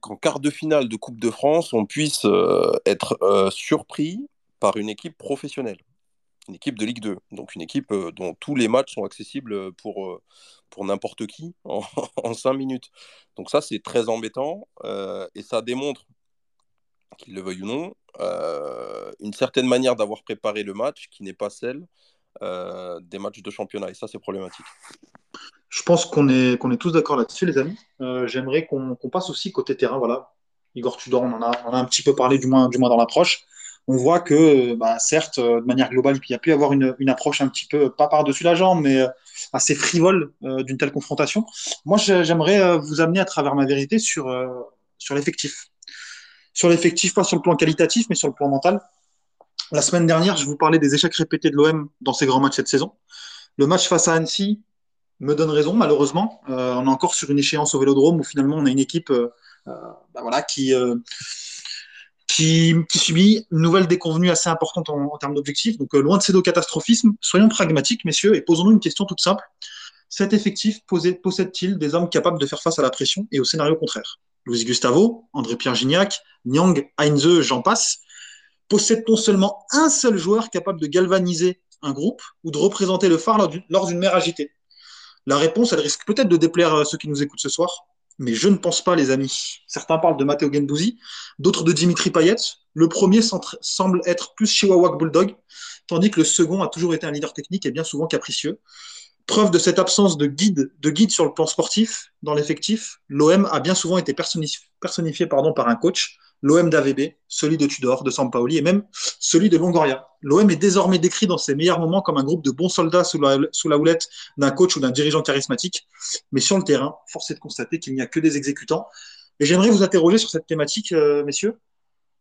qu'en quart de finale de Coupe de France, on puisse euh, être euh, surpris par une équipe professionnelle. une équipe de Ligue 2, donc une équipe dont tous les matchs sont accessibles pour, pour n'importe qui en, en 5 minutes. Donc ça, c'est très embêtant et ça démontre, qu'il le veuille ou non, une certaine manière d'avoir préparé le match qui n'est pas celle des matchs de championnat. Et ça, c'est problématique. Je pense qu'on est, est tous d'accord là-dessus, les amis. J'aimerais qu'on passe aussi côté terrain. Voilà. Igor Tudor, on en a, on a un petit peu parlé, du moins, du moins dans l'approche on voit que, bah, certes, euh, de manière globale, il y a pu avoir une, approche un petit peu, pas par-dessus la jambe, mais euh, assez frivole euh, d'une telle confrontation. Moi, j'aimerais vous amener à travers ma vérité sur, sur l'effectif. Sur l'effectif, pas sur le plan qualitatif, mais sur le plan mental. La semaine dernière, je vous parlais des échecs répétés de l'OM dans ses grands matchs cette saison. Le match face à Annecy me donne raison, malheureusement. on est encore sur une échéance au Vélodrome où finalement on a une équipe bah, voilà, qui subit une nouvelle déconvenue assez importante en, termes d'objectifs. Donc, euh, loin de ces deux catastrophismes, soyons pragmatiques, messieurs, et posons-nous une question toute simple. Cet effectif possède-t-il des hommes capables de faire face à la pression et au scénario contraire? Louis Gustavo, André-Pierre Gignac, Nyang, Heinze, j'en passe. Possède-t-on seulement un seul joueur capable de galvaniser un groupe ou de représenter le phare lors d'une mer agitée La réponse, elle risque peut-être de déplaire à ceux qui nous écoutent ce soir, mais je ne pense pas, les amis. Certains parlent de Matteo Gendouzi, d'autres de Dimitri Payet. Le premier semble être plus Chihuahua Bulldog, tandis que le second a toujours été un leader technique et bien souvent capricieux. Preuve de cette absence de guide, de guide sur le plan sportif dans l'effectif, l'OM a bien souvent été personnifié, pardon, par un coach l'OM d'AVB, celui de Tudor, de Sampaoli et même celui de Longoria. L'OM est désormais décrit dans ses meilleurs moments comme un groupe de bons soldats sous la, sous la houlette d'un coach ou d'un dirigeant charismatique. Mais sur le terrain, force est de constater qu'il n'y a que des exécutants. Et j'aimerais vous interroger sur cette thématique, euh, messieurs.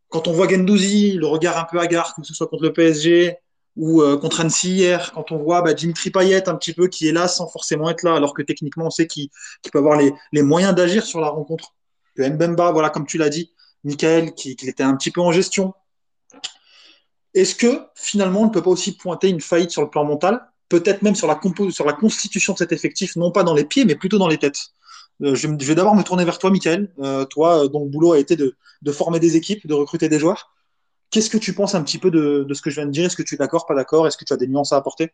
Quand on voit Gendouzi, le regard un peu hagard, que ce soit contre le PSG ou euh, contre Annecy hier, quand on voit bah, Dimitri Payet un petit peu qui est là sans forcément être là, alors que techniquement on sait qu'il peut avoir les, moyens d'agir sur la rencontre. Que Mbemba, voilà, comme tu l'as dit, Michael, qui, était un petit peu en gestion. Est-ce que finalement, on ne peut pas aussi pointer une faillite sur le plan mental, peut-être même sur la, sur la constitution de cet effectif, non pas dans les pieds, mais plutôt dans les têtes euh, je, vais d'abord me tourner vers toi, Michael. Euh, toi, dont le boulot a été de, former des équipes, de recruter des joueurs. Qu'est-ce que tu penses un petit peu de, ce que je viens de dire? Est-ce que tu es d'accord, pas d'accord? Est-ce que tu as des nuances à apporter?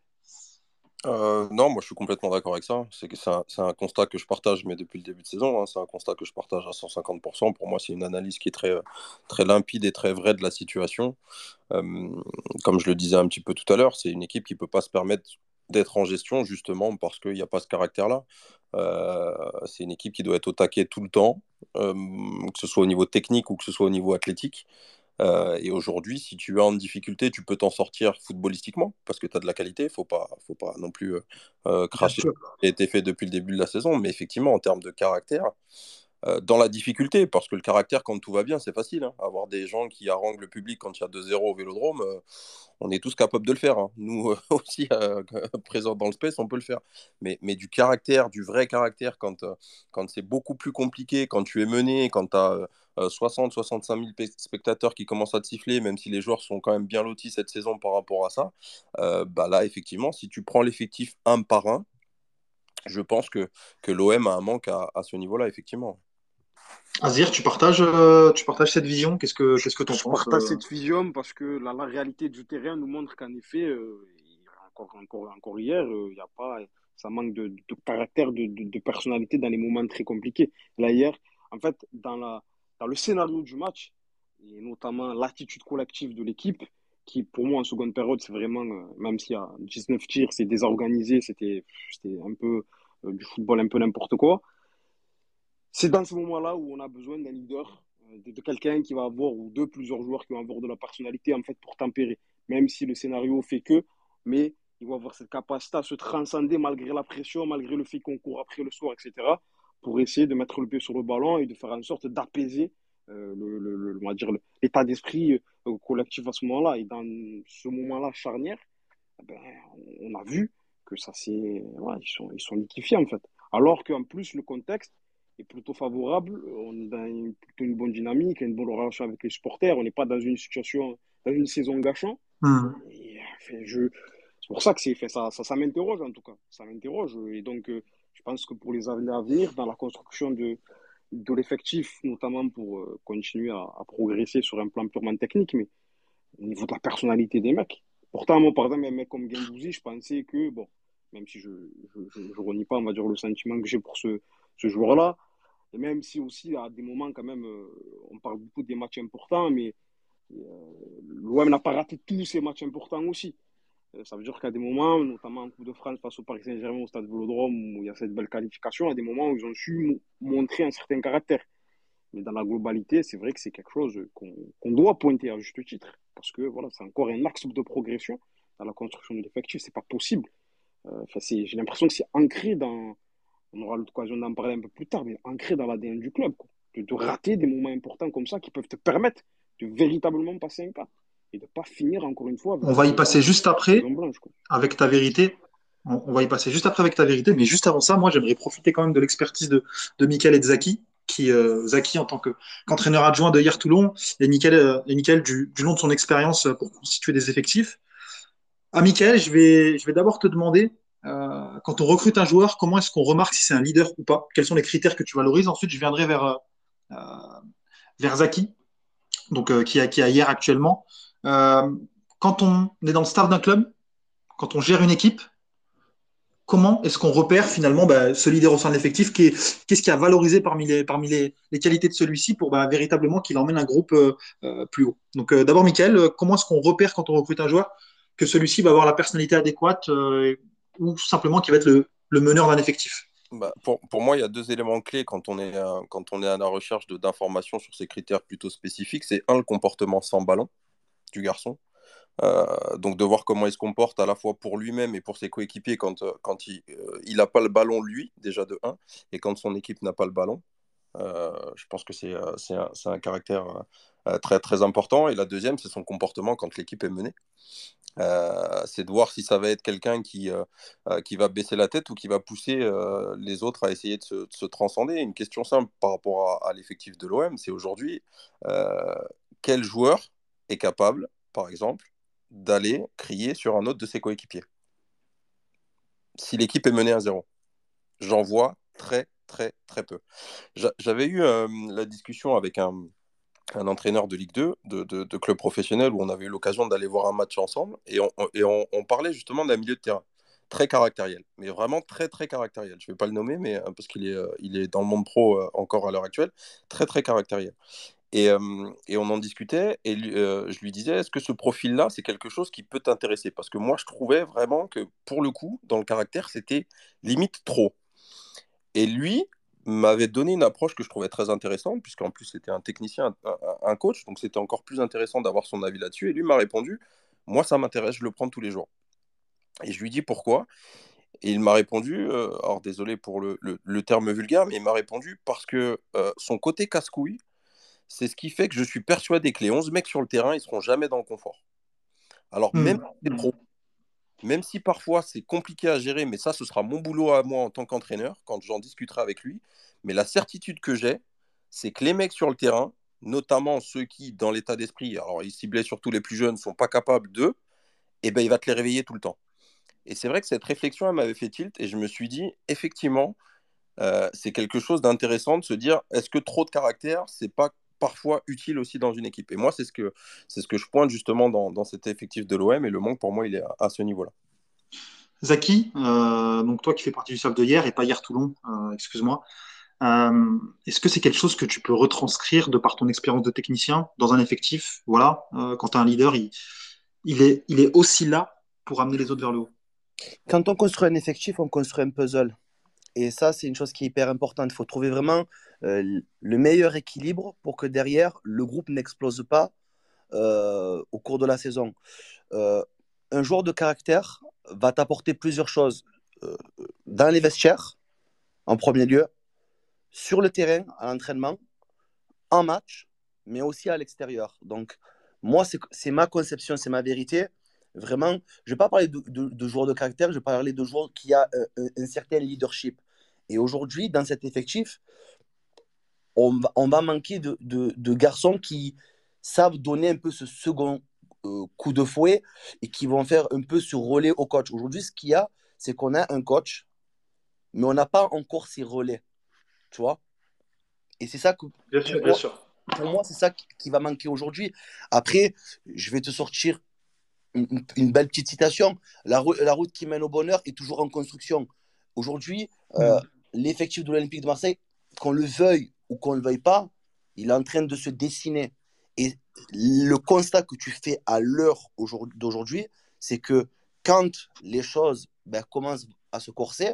Euh, non, moi je suis complètement d'accord avec ça. C'est un, constat que je partage, mais depuis le début de saison, hein, c'est un constat que je partage à 150%. Pour moi, c'est une analyse qui est très, très limpide et très vraie de la situation. Euh, comme je le disais un petit peu tout à l'heure, c'est une équipe qui ne peut pas se permettre d'être en gestion justement parce qu'il n'y a pas ce caractère-là. Euh, c'est une équipe qui doit être au taquet tout le temps, que ce soit au niveau technique ou que ce soit au niveau athlétique. Euh, et aujourd'hui, si tu es en difficulté, tu peux t'en sortir footballistiquement parce que tu as de la qualité. Il ne faut pas, faut pas non plus euh, euh, cracher ce qui a été fait depuis le début de la saison. Mais effectivement, en termes de caractère, dans la difficulté, parce que le caractère, quand tout va bien, c'est facile. Hein. Avoir des gens qui haranguent le public quand il y a 2-0 au vélodrome, euh, on est tous capables de le faire. Hein. Nous euh, aussi, présents dans le space, on peut le faire. Mais, mais du caractère, du vrai caractère, quand, quand c'est beaucoup plus compliqué, quand tu es mené, quand tu as 60-65 000 spectateurs qui commencent à te siffler, même si les joueurs sont quand même bien lotis cette saison par rapport à ça, bah là, effectivement, si tu prends l'effectif un par un, je pense que, que l'OM a un manque à, à ce niveau-là, effectivement. Azir, tu partages, euh, tu partages cette vision? Qu'est-ce que qu'est-ce que tu en penses Je partage euh? cette vision parce que la, la, réalité du terrain nous montre qu'en effet, euh, encore, encore, encore hier, il y a pas, ça manque de, de caractère, de, de, de, personnalité dans les moments très compliqués. Là, hier, en fait, dans, la, dans le scénario du match, et notamment l'attitude collective de l'équipe, qui pour moi en seconde période, c'est vraiment, même s'il y a 19 tirs, c'est désorganisé, c'était un peu du football un peu n'importe quoi c'est dans ce moment-là où on a besoin d'un leader, euh, de, quelqu'un qui va avoir, ou de plusieurs joueurs qui vont avoir de la personnalité en fait pour tempérer. Même si le scénario fait que, mais il va avoir cette capacité à se transcender malgré la pression, malgré le fait qu'on court après le soir, etc., pour essayer de mettre le pied sur le ballon et de faire en sorte d'apaiser euh, le, le, dire l'état d'esprit euh, collectif à ce moment-là. Et dans ce moment-là charnière, eh ben, on a vu que ça c'est, ouais, ils sont, ils sont liquifiés en fait. Alors qu'en plus le contexte plutôt favorable. On est dans une, plutôt une bonne dynamique, une bonne relation avec les supporters. On n'est pas dans une situation, dans une saison gâchant. Hmm. je, c'est pour ça que c'est fait. Ça, ça, ça m'interroge en tout cas. Ça m'interroge. Et donc, euh, je pense que pour les années à venir, dans la construction de, de l'effectif, notamment pour euh, continuer à, progresser sur un plan purement technique, mais au niveau de la personnalité des mecs, Pourtant, moi, par exemple, un mec comme Gendouzi, je pensais que, bon, même si je ne renie pas, on va dire, le sentiment que j'ai pour ce, ce joueur-là, et même si aussi, à des moments, quand même, euh, on parle beaucoup des matchs importants, mais euh, l'OM n'a pas raté tous ces matchs importants aussi. Euh, ça veut dire qu'à des moments, notamment en Coupe de France face au Paris Saint-Germain au Stade Vélodrome, où il y a cette belle qualification, à des moments où ils ont su montrer un certain caractère. Mais dans la globalité, c'est vrai que c'est quelque chose qu'on doit pointer à juste titre. Parce que voilà, c'est encore un axe de progression dans la construction de l'effectif. C'est pas possible. Euh, J'ai l'impression que c'est ancré dans. On aura l'occasion d'en parler un peu plus tard, mais ancré dans l'ADN du club. De, rater des moments importants comme ça qui peuvent te permettre de véritablement passer un pas. Et de ne pas finir encore une fois. On va y passer juste après avec ta vérité. On, va y passer juste après avec ta vérité. Mais juste avant ça, moi, j'aimerais profiter quand même de l'expertise de, de Michael et de Zaki qui, euh, Zaki en tant qu'entraîneur adjoint de hier Toulon et Michael, euh, et du, long de son expérience pour constituer des effectifs. À Michael, je vais, je vais d'abord te demander, euh, quand on recrute un joueur, comment est-ce qu'on remarque si c'est un leader ou pas? Quels sont les critères que tu valorises? Ensuite, je viendrai vers, vers Zaki, donc, qui, a, qui a hier actuellement. quand on est dans le staff d'un club, quand on gère une équipe, comment est-ce qu'on repère finalement bah, ce leader au sein de l'effectif Qu'est-ce qui a valorisé parmi les, parmi les, qualités de celui-ci pour bah, véritablement qu'il emmène un groupe euh, euh, plus haut? Donc euh, d'abord, Michael, comment est-ce qu'on repère quand on recrute un joueur que celui-ci va avoir la personnalité adéquate ou simplement qu'il va être le, meneur d'un effectif bah, pour, moi, il y a deux éléments clés quand on est, quand on est à la recherche d'informations sur ces critères plutôt spécifiques. C'est un, le comportement sans ballon du garçon. Euh, donc de voir comment il se comporte à la fois pour lui-même et pour ses coéquipiers quand, euh, quand il n'a euh, pas le ballon lui, déjà de 1, et quand son équipe n'a pas le ballon. je pense que c'est un, un, caractère très, très important. Et la deuxième, c'est son comportement quand l'équipe est menée. c'est de voir si ça va être quelqu'un qui, qui va baisser la tête ou qui va pousser les autres à essayer de se, de se, transcender. Une question simple par rapport à, l'effectif de l'OM, c'est aujourd'hui quel joueur est capable, par exemple, d'aller crier sur un autre de ses coéquipiers? Si l'équipe est menée à zéro, j'en vois très, très, très peu. J'avais eu euh, la discussion avec un, entraîneur de Ligue 2, de, club professionnel, où on avait eu l'occasion d'aller voir un match ensemble, et on, parlait justement d'un milieu de terrain très caractériel, mais vraiment très très caractériel. Je ne vais pas le nommer, mais euh, parce qu'il est, euh, il est dans le monde pro encore à l'heure actuelle, très très caractériel. Et, on en discutait, et je lui disais, est-ce que ce profil-là, c'est quelque chose qui peut t'intéresser? Parce que moi, je trouvais vraiment que, pour le coup, dans le caractère, c'était limite trop. Et lui m'avait donné une approche que je trouvais très intéressante, puisqu'en plus, c'était un technicien, un, coach, donc c'était encore plus intéressant d'avoir son avis là-dessus. Et lui m'a répondu, moi, ça m'intéresse, je le prends tous les jours. Et je lui dis pourquoi? Et il m'a répondu, alors désolé pour le, terme vulgaire, mais il m'a répondu parce que son côté casse-couille, c'est ce qui fait que je suis persuadé que les 11 mecs sur le terrain, ils seront jamais dans le confort. Alors, hmm. même, même si parfois c'est compliqué à gérer, mais ça, ce sera mon boulot à moi en tant qu'entraîneur, quand j'en discuterai avec lui. Mais la certitude que j'ai, c'est que les mecs sur le terrain, notamment ceux qui, dans l'état d'esprit, alors il ciblait surtout les plus jeunes, sont pas capables d'eux, eh ben, il va te les réveiller tout le temps. Et c'est vrai que cette réflexion, elle m'avait fait tilt, et je me suis dit, effectivement, euh, c'est quelque chose d'intéressant de se dire, est-ce que trop de caractère, c'est pas parfois utile aussi dans une équipe. Et moi, c'est ce que, c'est ce que je pointe justement dans, dans cet effectif de l'OM. Et le manque, pour moi, il est à, ce niveau-là. Zaki, euh, donc toi qui fais partie du staff de hier et pas hier Toulon, euh, excuse-moi. Euh, est-ce que c'est quelque chose que tu peux retranscrire de par ton expérience de technicien dans un effectif Voilà, quand tu as un leader, il, il, est, il est aussi là pour amener les autres vers le haut? Quand on construit un effectif, on construit un puzzle. Et ça, c'est une chose qui est hyper importante. Il faut trouver vraiment euh, le meilleur équilibre pour que derrière, le groupe n'explose pas euh, au cours de la saison. Euh, un joueur de caractère va t'apporter plusieurs choses dans les vestiaires, en premier lieu, sur le terrain, à l'entraînement, en match, mais aussi à l'extérieur. Donc, moi, c'est ma conception, c'est ma vérité. Vraiment, je ne vais pas parler de, de, joueurs de caractère, je vais parler de joueurs qui a un, un certain leadership. Et aujourd'hui, dans cet effectif, on va, manquer de, garçons qui savent donner un peu ce second euh, coup de fouet et qui vont faire un peu ce relais au coach. Aujourd'hui, ce qu'il y a, c'est qu'on a un coach, mais on n'a pas encore ces relais. Tu vois? Et c'est ça que. Bien sûr, bien sûr. Pour moi, c'est ça qui va manquer aujourd'hui. Après, je vais te sortir une, une belle petite citation. La, rou- la route qui mène au bonheur est toujours en construction. Aujourd'hui, euh, l'effectif de l'Olympique de Marseille, qu'on le veuille ou qu'on ne le veuille pas, il est en train de se dessiner. Et le constat que tu fais à l'heure aujourd- d'aujourd'hui, c'est que quand les choses ben, commencent à se corser,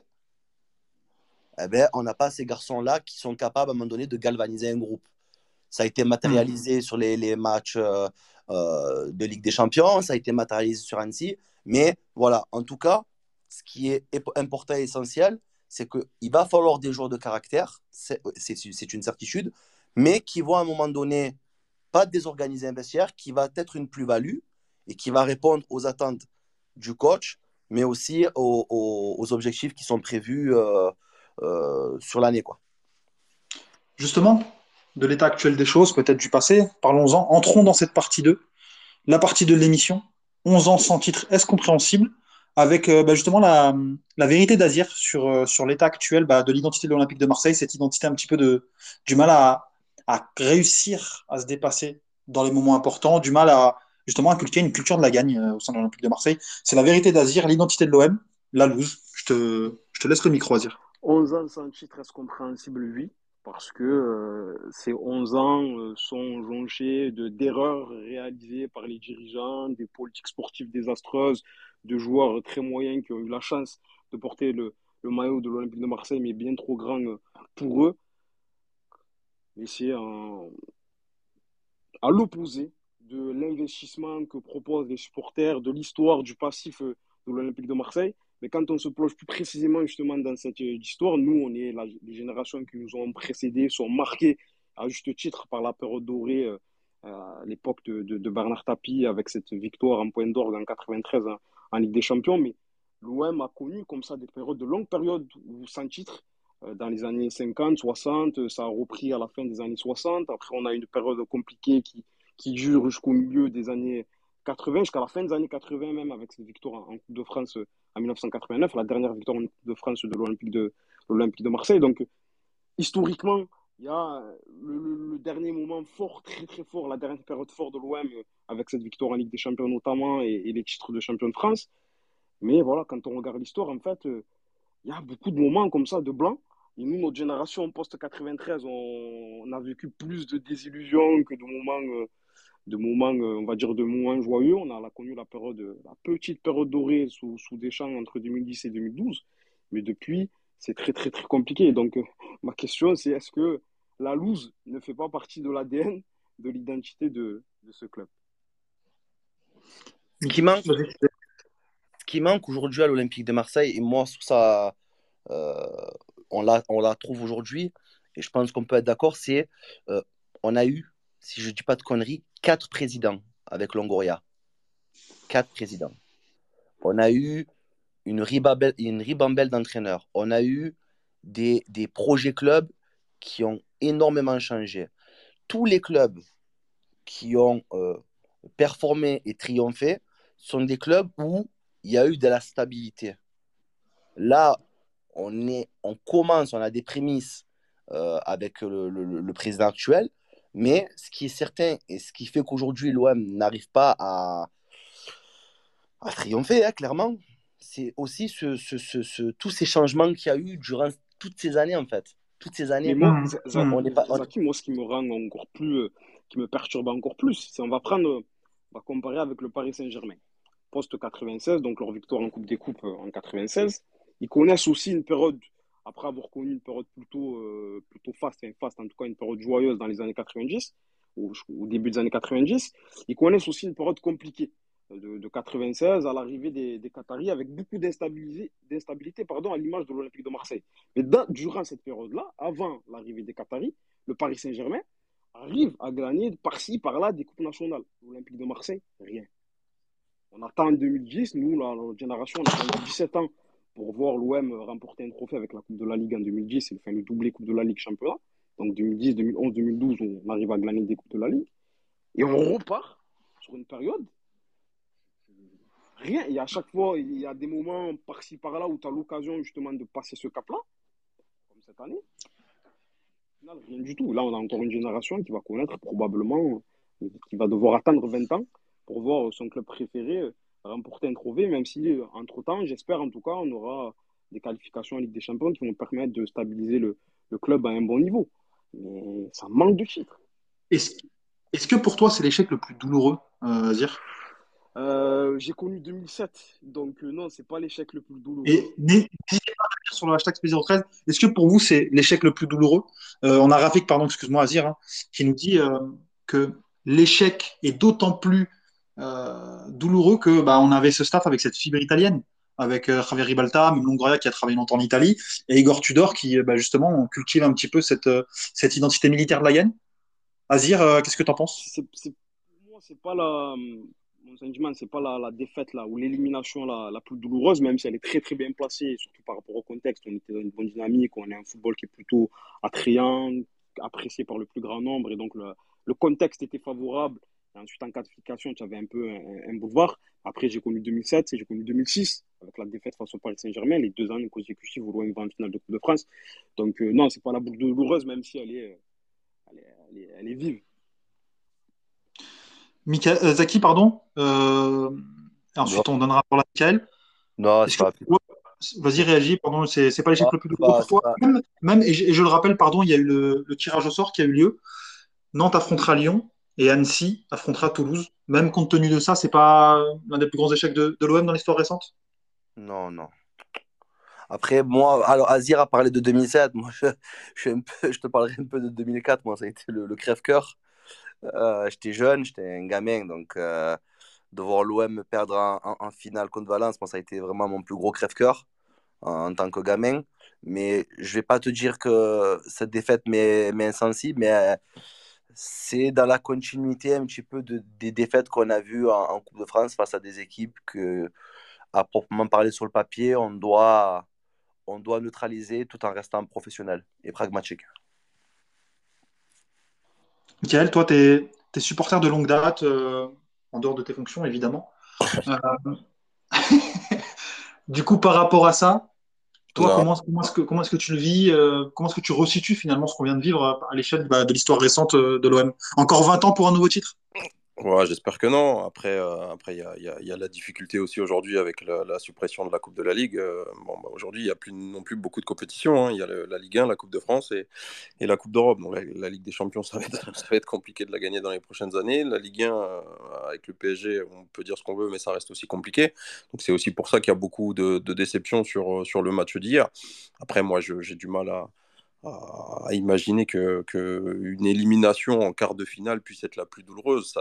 eh ben, on n'a pas ces garçons-là qui sont capables à un moment donné de galvaniser un groupe. Ça a été matérialisé sur les, les matchs euh, de Ligue des Champions, ça a été matérialisé sur Annecy. Mais voilà, en tout cas, ce qui est important et essentiel, c'est qu'il va falloir des joueurs de caractère, c'est une certitude, mais qui vont à un moment donné pas désorganiser un vestiaire, qui va être une plus-value et qui va répondre aux attentes du coach, mais aussi aux, objectifs qui sont prévus euh, euh, sur l'année. Justement, de l'état actuel des choses, peut-être du passé, parlons-en. Entrons dans cette partie 2, la partie 2 de l'émission. 11 ans sans titre, est-ce compréhensible Avec euh, bah, justement la, vérité d'Azir sur, euh, sur l'état actuel bah, de l'identité de l'Olympique de Marseille, cette identité un petit peu de, du mal à, à réussir à se dépasser dans les moments importants, du mal à justement inculquer une culture de la gagne euh, au sein de l'Olympique de Marseille. C'est la vérité d'Azir, l'identité de l'OM, la loose. Je te, je te laisse le micro, Azir. 11 ans sans titre, est-ce compréhensible, oui, parce que euh, ces 11 ans euh, sont jonchés de d'erreurs réalisées par les dirigeants, des politiques sportives désastreuses, de joueurs très moyens qui ont eu la chance de porter le, le maillot de l'Olympique de Marseille, mais bien trop grand euh, pour eux. Et c'est à l'opposé de l'investissement que proposent les supporters, de l'histoire, du passif de l'Olympique de Marseille. Mais quand on se plonge plus précisément justement dans cette euh, histoire, nous, on est la- les générations qui nous ont précédés, sont marquées à juste titre par la période dorée, euh, à l'époque de, de, Bernard Tapie, avec cette victoire en point d'orgue en 93 en, en Ligue des Champions. Mais l'OM a connu comme ça des périodes, de longues périodes sans titre, euh, dans les années 50, 60, euh, ça a repris à la fin des années 60. Après, on a une période compliquée qui, qui dure jusqu'au milieu des années 80, jusqu'à la fin des années 80 même, avec cette victoire en, Coupe de France euh, en 1989, la dernière victoire en Coupe de France de l'Olympique de, Marseille. Donc, historiquement, il y a euh, le, dernier moment fort, très très fort, la dernière période forte de l'OM, euh, avec cette victoire en Ligue des Champions notamment et, les titres de champion de France. Mais voilà, quand on regarde l'histoire, en fait, il y a beaucoup de moments comme ça de blanc. Et nous, notre génération post-93, on, a vécu plus de désillusions que de moments, de moments euh, on va dire, de moments joyeux. On a la- connu la période, euh, la petite période dorée sous, sous Deschamps entre 2010 et 2012. Mais depuis, c'est très, très, très compliqué. Donc, euh, ma question, c'est est-ce que la loose ne fait pas partie de l'ADN, de l'identité de, de ce club? Ce qui manque, manque aujourd'hui à l'Olympique de Marseille, et moi, sur ça, on la, on la trouve aujourd'hui, et je pense qu'on peut être d'accord, c'est euh, on a eu, si je ne dis pas de conneries, quatre présidents avec Longoria. Quatre présidents. On a eu une ribambelle, d'entraîneurs. On a eu des, projets clubs qui ont énormément changé. Tous les clubs qui ont euh, performé et triomphé sont des clubs où il y a eu de la stabilité. Là, on, commence, on a des prémices euh, avec le président actuel, mais ce qui est certain et ce qui fait qu'aujourd'hui l'OM n'arrive pas à, à triompher, hein, clairement, c'est aussi ce, ce- ce- ce- tous ces changements qu'il y a eu durant toutes ces années, en fait. Toutes ces Mais années, moi, Z- Z- on n'est pas. on- Zaki, moi, ce qui me rend encore plus, euh, qui me perturbe encore plus, c'est on va prendre, on va comparer avec le Paris Saint-Germain. Post 96, donc leur victoire en Coupe des Coupes euh, en 96, ils connaissent aussi une période, après avoir connu une période plutôt, euh, plutôt faste, enfin faste, en tout cas une période joyeuse dans les années 90, au, début des années 90, ils connaissent aussi une période compliquée euh, de, de 96 à l'arrivée des, Qataris avec beaucoup d'instabilité, à l'image de l'Olympique de Marseille. Mais durant cette période-là, avant l'arrivée des Qataris, le Paris Saint-Germain arrive à gagner par-ci, par-là des coupes nationales. L'Olympique de Marseille, rien. On attend en 2010, nous, la, notre génération, on a attendu 17 ans pour voir l'OM remporter un trophée avec la Coupe de la Ligue en 2010, et enfin, le doublé Coupe de la Ligue championnat. Donc 2010, 2011, 2012, on arrive à gagner des Coupes de la Ligue. Et on repart sur une période Rien. Et à chaque fois, il y a des moments par-ci, par-là où tu as l'occasion justement de passer ce cap-là, comme cette année. Rien du tout. Là, on a encore une génération qui va connaître probablement, qui va devoir attendre 20 ans pour voir son club préféré un trophée, même si, euh, entre-temps, j'espère en tout cas, on aura des qualifications en Ligue des Champions qui vont permettre de stabiliser le, le club à un bon niveau. Mais ça manque de titres. Est-ce est-ce que pour toi, c'est l'échec le plus douloureux, euh, Azir Euh, j'ai connu 2007, donc euh, non, c'est pas l'échec le plus douloureux. Et n'hésitez pas à sur le hashtag Space013, est-ce que pour vous, c'est l'échec le plus douloureux? Euh, On a Rafik, pardon, excuse-moi, Azir, hein, qui nous dit euh, que l'échec est d'autant plus douloureux que bah, on avait ce staff avec cette fibre italienne, avec euh, Javier Ribalta, même Longoria qui a travaillé longtemps en Italie, et Igor Tudor qui, euh, bah, justement, cultive un petit peu cette, euh, cette identité militaire de la Yen. Azir, euh, qu'est-ce que tu en penses? C'est, moi, c'est pas la, mon sentiment, c'est pas la, défaite là, ou l'élimination la, plus douloureuse, même si elle est très très bien placée, surtout par rapport au contexte. On était dans une bonne dynamique, on a un football qui est plutôt attrayant, apprécié par le plus grand nombre, et donc le, le contexte était favorable. Et ensuite, en qualification, tu avais un peu un, un boulevard. Après, j'ai connu 2007 et j'ai connu 2006, avec la défaite face au Paris Saint-Germain, les deux années consécutives où l'OM va en finale de Coupe de France. Donc, euh, non, c'est pas la boucle douloureuse, même si elle est, elle est, elle est, elle est vive. Mika- euh, Zaki, pardon. Euh, ensuite, on donnera pour la Michael. Non, c'est pas. que- Vas-y, réagis. Pardon, c'est pas l'échec le plus douloureux pour toi. Même, même- et, je, et je le rappelle, pardon, il y a eu le, le tirage au sort qui a eu lieu. Nantes affrontera Lyon et Annecy affrontera Toulouse. Même compte tenu de ça, c'est pas l'un des plus grands échecs de, l'OM dans l'histoire récente? Non, non. Après, moi, alors Azir a parlé de 2007. Moi, je, te parlerai un peu de 2004. Moi, ça a été le, le crève-cœur. Euh, j'étais jeune, j'étais un gamin. Donc, euh, de voir l'OM me perdre en, en- finale contre Valence, moi, ça a été vraiment mon plus gros crève-cœur en, en tant que gamin. Mais je vais pas te dire que cette défaite m'est insensible, mais c'est dans la continuité un petit peu de, des défaites qu'on a vues en, en Coupe de France face à des équipes que, à proprement parler sur le papier, on doit, on doit neutraliser tout en restant professionnel et pragmatique. Michael, toi, tu es, supporter de longue date, euh, en dehors de tes fonctions, évidemment. Euh, du coup, par rapport à ça, toi, comment, comment est-ce que, comment est-ce que tu le vis euh, Comment est-ce que tu resitues finalement ce qu'on vient de vivre à, à l'échelle bah, de l'histoire récente euh, de l'OM Encore 20 ans pour un nouveau titre? Ouais, j'espère que non. Après, euh, après, il y a, la difficulté aussi aujourd'hui avec la, suppression de la Coupe de la Ligue. Euh, bon, bah, aujourd'hui, il n'y a plus non plus beaucoup de compétitions. hein. Il y a la Ligue 1, la Coupe de France et, la Coupe d'Europe. Donc la, Ligue des Champions, ça va, être, compliqué de la gagner dans les prochaines années. La Ligue 1, euh, avec le PSG, on peut dire ce qu'on veut, mais ça reste aussi compliqué. Donc c'est aussi pour ça qu'il y a beaucoup de, de déceptions sur, sur le match d'hier. Après, moi, j'ai du mal à à imaginer que, que une élimination en quart de finale puisse être la plus douloureuse.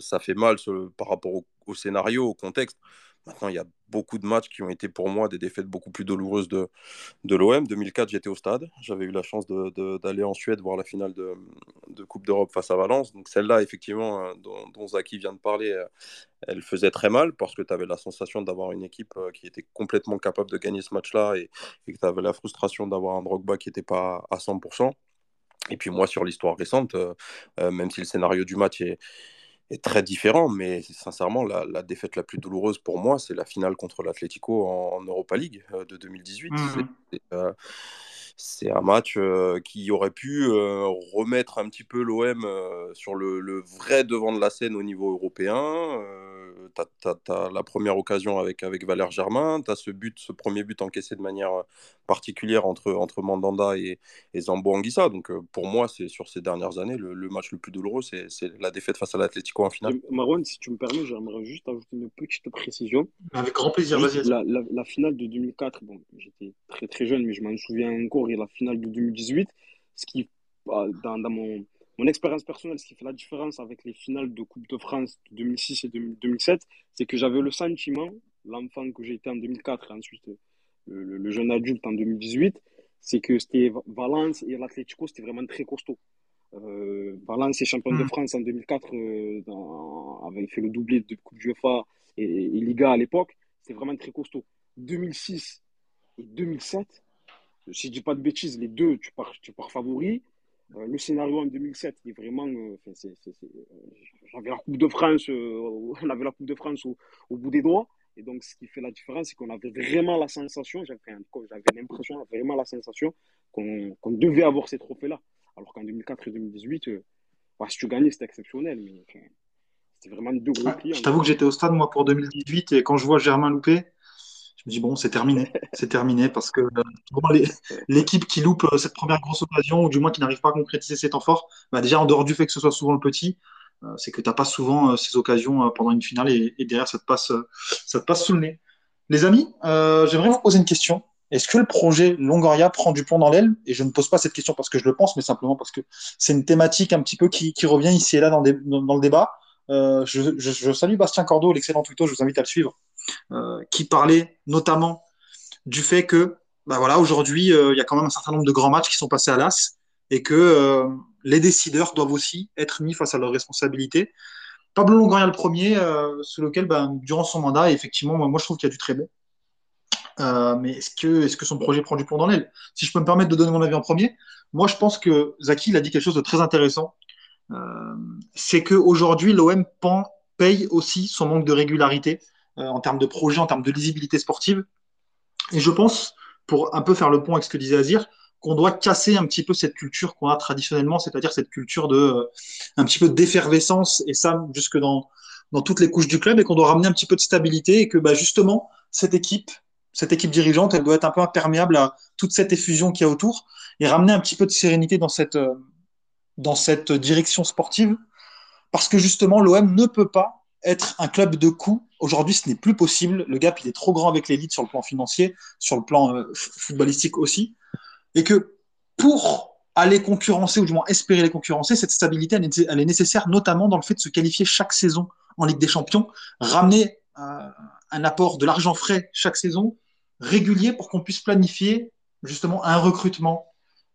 Ça, fait mal par rapport au scénario, au contexte. Maintenant, il y a beaucoup de matchs qui ont été pour moi des défaites beaucoup plus douloureuses de, de l'OM. 2004, j'étais au stade. J'avais eu la chance d'aller en Suède voir la finale de, de Coupe d'Europe face à Valence. Donc celle-là, effectivement, euh, dont, Zaki vient de parler, euh, elle faisait très mal parce que tu avais la sensation d'avoir une équipe euh, qui était complètement capable de gagner ce match-là et, que tu avais la frustration d'avoir un Drogba qui n'était pas à 100%. Et puis moi, sur l'histoire récente, même si le scénario du match est, est très différent, mais sincèrement, la, la défaite la plus douloureuse pour moi, c'est la finale contre l'Atlético en, en Europa League euh, de 2018. Mhm. C'est- c'est, euh, c'est un match euh, qui aurait pu remettre un petit peu l'OM sur le, le vrai devant de la scène au niveau européen. T'as, t'as- t'as la première occasion avec, avec Valère Germain, tu as ce but, ce premier but encaissé de manière particulière entre, entre Mandanda et, et Zambo Anguissa. Donc euh, pour moi, c'est sur ces dernières années, le, le match le plus douloureux, c'est, c'est la défaite face à l'Atlético en finale. Et Marwan, si tu me permets, j'aimerais juste ajouter une petite précision. Avec grand plaisir, vas-y. la, la, la finale de 2004, bon, j'étais très très jeune, mais je m'en souviens encore, et la finale de 2018, ce qui, bah, dans, dans mon, mon expérience personnelle, ce qui fait la différence avec les finales de Coupe de France de 2006 et 2000 2007, c'est que j'avais le sentiment, l'enfant que j'étais en 2004 et ensuite le, le- jeune adulte en 2018, c'est que c'était Va- Valence et l'Atlético, c'était vraiment très costaud. Euh, Valence est champion de Mm. France en 2004, euh, dans- avait fait le doublé de Coupe UEFA et, et Liga à l'époque. C'était vraiment très costaud. 2006 et 2007, si je dis pas de bêtises, les deux, tu pars, tu pars favori. Euh, le scénario en 2007, il est vraiment. J'avais la Coupe de France, on avait la Coupe de France au, au bout des doigts. Et donc, ce qui fait la différence, c'est qu'on avait vraiment la sensation, j'avais l'impression, vraiment la sensation qu'on devait avoir ces trophées-là. Alors qu'en 2004 et 2018, euh, bah, si tu gagnais, c'était exceptionnel. Mais enfin, C'est vraiment deux gros clients. Je t'avoue que j'étais au stade, moi, pour 2018, et quand je vois Germain louper, je me dis, bon, c'est terminé. C'est terminé parce que euh, l'équipe qui loupe euh, cette première grosse occasion, ou du moins qui n'arrive pas à concrétiser ses temps forts, bah, déjà, en dehors du fait que ce soit souvent le petit, c'est que tu n'as pas souvent ces occasions pendant une finale et, derrière, ça te, passe, ça te passe sous le nez. Les amis, j'aimerais vous poser une question. Est-ce que le projet Longoria prend du plomb dans l'aile? Et je ne pose pas cette question parce que je le pense, mais simplement parce que c'est une thématique un petit peu qui, revient ici et là dans, le débat. je, salue Bastien Cordeau, l'excellent Twitter, je vous invite à le suivre. Euh, qui parlait notamment du fait que bah voilà, aujourd'hui, euh, il y a quand même un certain nombre de grands matchs qui sont passés à l'as et que euh, les décideurs doivent aussi être mis face à leurs responsabilités. Pablo Longoria le premier, sous lequel, ben, durant son mandat, effectivement, moi, je trouve qu'il y a du très bon. mais est-ce que, son projet prend du plomb dans l'aile? Si je peux me permettre de donner mon avis en premier, moi je pense que Zaki il a dit quelque chose de très intéressant. c'est qu'aujourd'hui, l'OM paye aussi son manque de régularité euh, en termes de projet, en termes de lisibilité sportive. Et je pense, pour un peu faire le pont avec ce que disait Azir, qu'on doit casser un petit peu cette culture qu'on a traditionnellement, c'est-à-dire cette culture de euh, un petit peu d'effervescence et ça jusque dans dans toutes les couches du club et qu'on doit ramener un petit peu de stabilité et que bah, justement cette équipe cette équipe dirigeante elle doit être un peu imperméable à toute cette effusion qu'il y a autour et ramener un petit peu de sérénité dans cette euh, dans cette direction sportive parce que justement l'OM ne peut pas être un club de coups. Aujourd'hui, ce n'est plus possible. Le gap, il est trop grand avec l'élite sur le plan financier, sur le plan euh, footballistique aussi. Et que pour aller concurrencer, ou du moins espérer les concurrencer, cette stabilité, elle est, nécessaire, notamment dans le fait de se qualifier chaque saison en Ligue des Champions, ramener euh, un apport de l'argent frais chaque saison, régulier, pour qu'on puisse planifier justement un recrutement,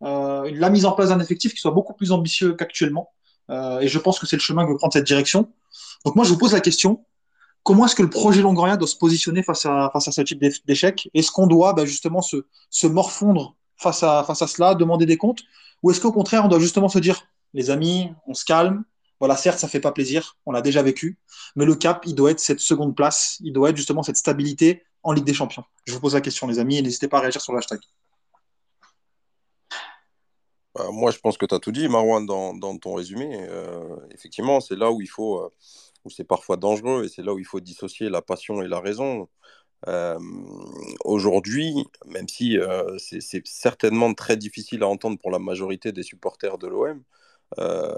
euh, la mise en place d'un effectif qui soit beaucoup plus ambitieux qu'actuellement. et je pense que c'est le chemin que veut prendre cette direction. Donc moi, je vous pose la question, comment est-ce que le projet Longoria doit se positionner face à, face à ce type d'échec? Est-ce qu'on doit bah, justement se, morfondre face à, face à cela, demander des comptes Ou est-ce qu'au contraire, on doit justement se dire, les amis, on se calme, voilà, certes, ça fait pas plaisir, on l'a déjà vécu, mais le cap, il doit être cette seconde place, il doit être justement cette stabilité en Ligue des Champions. Je vous pose la question, les amis, et n'hésitez pas à réagir sur le hashtag. Bah, moi, je pense que tu as tout dit, Marwan, dans, dans ton résumé. Euh, effectivement, c'est là où il faut, euh, où c'est parfois dangereux et c'est là où il faut dissocier la passion et la raison. Euh, aujourd'hui, même si euh, c'est certainement très difficile à entendre pour la majorité des supporters de l'OM, euh,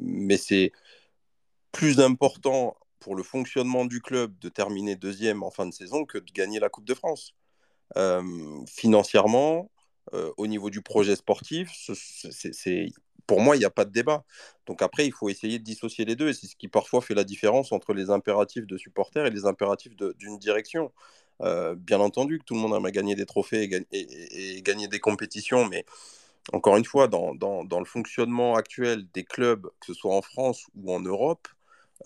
mais c'est plus important pour le fonctionnement du club de terminer deuxième en fin de saison que de gagner la Coupe de France. financièrement, au niveau du projet sportif, pour moi, il n'y a pas de débat. Donc après, il faut essayer de dissocier les deux. Et c'est ce qui parfois fait la différence entre les impératifs de supporters et les impératifs d'une direction. Euh, bien entendu que tout le monde aimerait gagner des trophées et, gagner des compétitions, mais encore une fois, dans, le fonctionnement actuel des clubs, que ce soit en France ou en Europe,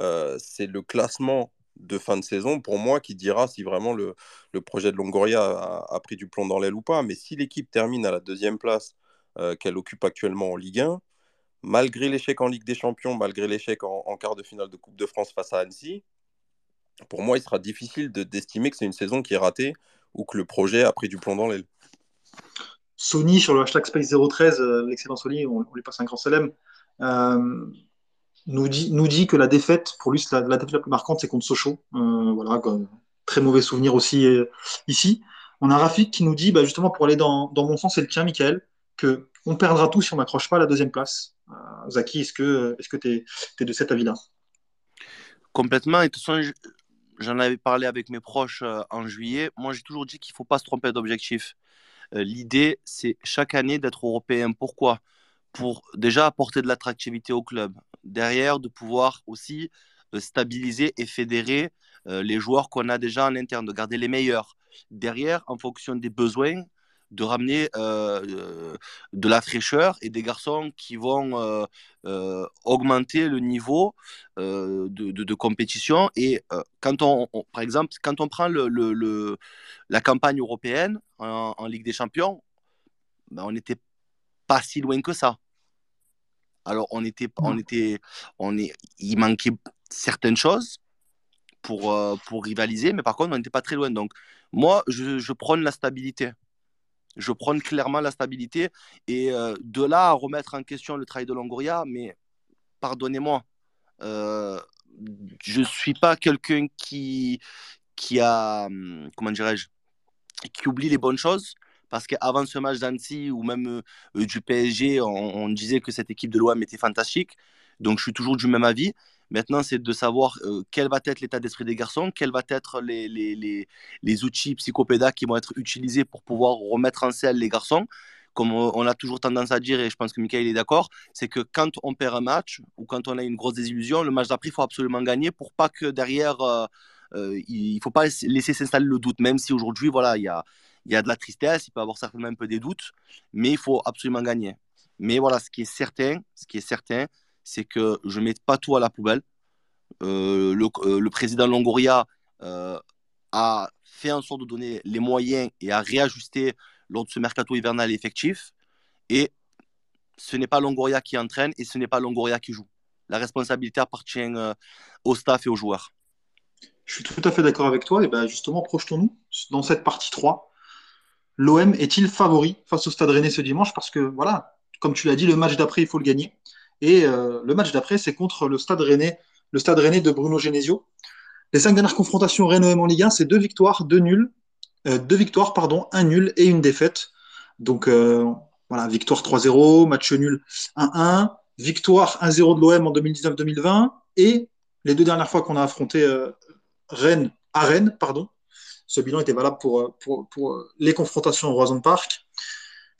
euh, c'est le classement de fin de saison, pour moi, qui dira si vraiment le, projet de Longoria a, pris du plomb dans l'aile ou pas. Mais si l'équipe termine à la deuxième place euh, qu'elle occupe actuellement en Ligue 1, malgré l'échec en Ligue des Champions, malgré l'échec en, quart de finale de Coupe de France face à Annecy, pour moi, il sera difficile d'estimer que c'est une saison qui est ratée ou que le projet a pris du plomb dans l'aile. Sony, sur le hashtag Space013, euh, l'excellent Sony, on, lui passe un grand salam, euh, nous, dit, nous dit que la défaite, pour lui, la, la défaite la plus marquante, c'est contre Sochaux. Euh, voilà, très mauvais souvenir aussi ici. On a Rafik qui nous dit, bah, justement, pour aller dans, dans mon sens c'est le tien, Michael, que on perdra tout si on n'accroche pas la deuxième place. Euh, Zaki, est-ce que est-ce que tu es, de cet avis-là? Complètement. Et de toute façon, j'en avais parlé avec mes proches euh, en juillet. Moi, j'ai toujours dit qu'il ne faut pas se tromper d'objectif. Euh, l'idée, c'est chaque année d'être européen. Pourquoi? Pour déjà apporter de l'attractivité au club. Derrière, de pouvoir aussi stabiliser et fédérer les joueurs qu'on a déjà en interne, de garder les meilleurs. Derrière, en fonction des besoins, de ramener euh, euh, de la fraîcheur et des garçons qui vont euh, augmenter le niveau de, compétition. Et quand on, par exemple, quand on prend le, la campagne européenne en, Ligue des Champions, ben, on n'était pas si loin que ça. Alors on était, on était, on est, il manquait certaines choses pour, pour rivaliser, mais par contre on n'était pas très loin. Donc moi, je, je prône la stabilité. Je prône clairement la stabilité. Et euh, de là à remettre en question le travail de Longoria, mais pardonnez-moi, euh, je suis pas quelqu'un qui, qui a, hum, comment dirais-je, qui oublie les bonnes choses. Parce qu'avant ce match d'Annecy ou même euh, du PSG, on, disait que cette équipe de l'OM était fantastique. Donc je suis toujours du même avis. Maintenant, c'est de savoir euh, quel va être l'état d'esprit des garçons, quels vont être les, les, les, les outils psychopédagogiques qui vont être utilisés pour pouvoir remettre en selle les garçons comme on a toujours tendance à dire, et je pense que Michael est d'accord, c'est que quand on perd un match ou quand on a une grosse désillusion, le match d'après, il faut absolument gagner pour pas que derrière, euh, il ne faut pas laisser s'installer le doute, même si aujourd'hui, voilà, il y a, y a de la tristesse, il peut y avoir certainement un peu des doutes, mais il faut absolument gagner. Mais voilà, ce qui est certain, ce qui est certain, c'est que je ne mets pas tout à la poubelle. Euh, le, euh, le, président Longoria a fait en sorte de donner les moyens et a réajusté lors de ce mercato hivernal effectif. Et ce n'est pas Longoria qui entraîne et ce n'est pas Longoria qui joue. La responsabilité appartient au staff et aux joueurs. Je suis tout à fait d'accord avec toi. Et ben justement, projetons-nous dans cette partie 3. L'OM est-il favori face au Stade Rennais ce dimanche? Parce que, voilà, comme tu l'as dit, le match d'après, il faut le gagner. Et euh, le match d'après, c'est contre le Stade Rennais, le Stade Rennais de Bruno Genesio. Les cinq dernières confrontations Rennes-OM en Ligue 1, c'est deux victoires, deux nuls, euh, deux victoires, pardon, un nul et une défaite. Donc euh, voilà, victoire 3-0, match nul 1-1, victoire 1-0 de l'OM en 2019-2020 et les deux dernières fois qu'on a affronté Rennes à Rennes, pardon. Ce bilan était valable pour, pour, pour les confrontations au Roison Park.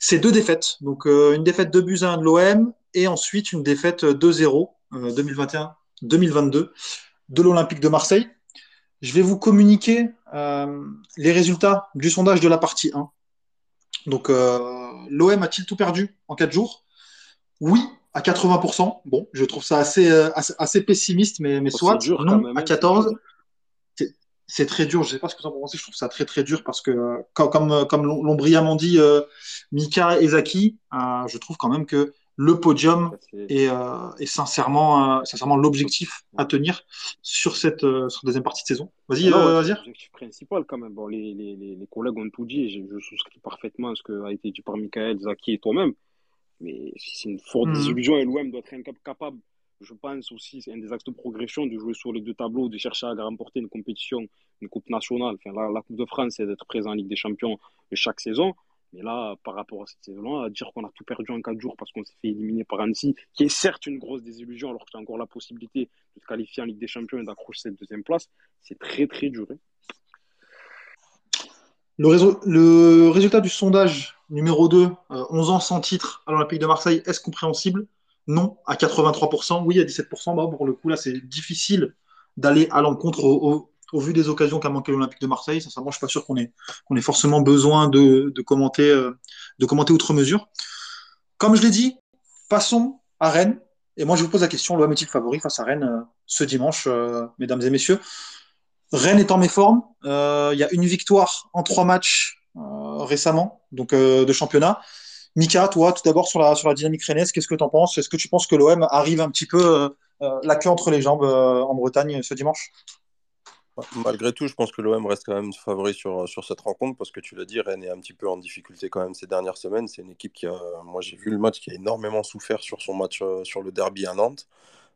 C'est deux défaites. Donc, euh, une défaite de buts à 1 de l'OM et ensuite une défaite 2-0 2021-2022 de l'Olympique de Marseille. Je vais vous communiquer les résultats du sondage de la partie 1. Donc, l'OM a-t-il tout perdu en 4 jours? Oui, à 80%. Bon, je trouve ça assez, assez, pessimiste, mais, mais oh, soit. non, à 14% c'est très dur. Je sais pas ce que vous en pensez. Je trouve ça très très dur parce que comme comme l'ont brillamment dit euh, Mika et Zaki, euh, je trouve quand même que le podium est, euh, est, sincèrement sincèrement l'objectif à tenir sur cette sur deuxième partie de saison. Vas-y, vas-y. L'objectif principal quand même. Bon, les, les, les, collègues ont tout dit. Je, je souscris parfaitement à ce qui a été dit par Michael, Zaki et toi-même. Mais c'est une forte mmh. désillusion et l'OM doit être capable je pense aussi, c'est un des axes de progression de jouer sur les deux tableaux, de chercher à remporter une compétition, une Coupe nationale. La, Coupe de France, c'est d'être présent en Ligue des Champions chaque saison. Mais là, par rapport à cette saison-là, dire qu'on a tout perdu en quatre jours parce qu'on s'est fait éliminer par Annecy, qui est certes une grosse désillusion, alors que tu as encore la possibilité de te qualifier en Ligue des Champions et d'accrocher cette deuxième place, c'est très, très dur. Hein. Le, résultat du sondage numéro 2, 11 euh, ans sans titre à l'Olympique de Marseille, est-ce compréhensible? Non à 83%, oui à 17%. Bah, pour le coup, là, c'est difficile d'aller à l'encontre au, vu des occasions qu'a manqué l'Olympique de Marseille. Sincèrement, je ne suis pas sûr qu'on ait, ait forcément besoin de, commenter, euh, de commenter outre mesure. Comme je l'ai dit, passons à Rennes. Et moi, je vous pose la question, l'OM est-il favori face à Rennes euh, ce dimanche, euh, mesdames et messieurs Rennes est en méforme. Il y a une victoire en trois matchs récemment, donc de championnat. Mika, toi, tout d'abord sur la, dynamique rennaise, qu'est-ce que tu en penses? Est-ce que tu penses que l'OM arrive un petit peu euh, euh, la queue entre les jambes euh, en Bretagne ce dimanche? Malgré tout, je pense que l'OM reste quand même favori sur, sur cette rencontre parce que tu l'as dit, Rennes est un petit peu en difficulté quand même ces dernières semaines. C'est une équipe qui a, moi j'ai vu le match, qui a énormément souffert sur son match sur le derby à Nantes.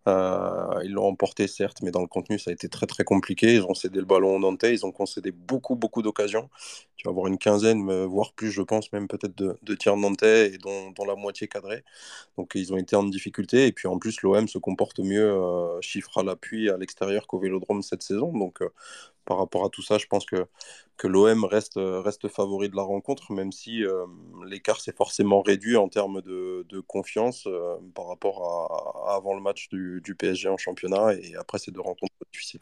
Euh, ils l'ont emporté, certes, mais dans le contenu, ça a été très très compliqué. Ils ont cédé le ballon au Nantais, ils ont concédé beaucoup beaucoup d'occasions. Tu vas avoir une quinzaine, voire plus, je pense, même peut-être de, de, tirs nantais, et dont, la moitié cadrée. Donc ils ont été en difficulté. Et puis en plus, l'OM se comporte mieux, euh, chiffre à l'appui à l'extérieur qu'au vélodrome cette saison. Donc euh, par rapport à tout ça, je pense que, que l'OM reste, reste favori de la rencontre, même si euh, l'écart s'est forcément réduit en termes de, de confiance euh, par rapport à, avant le match du, du, PSG en championnat et après ces deux rencontres difficiles.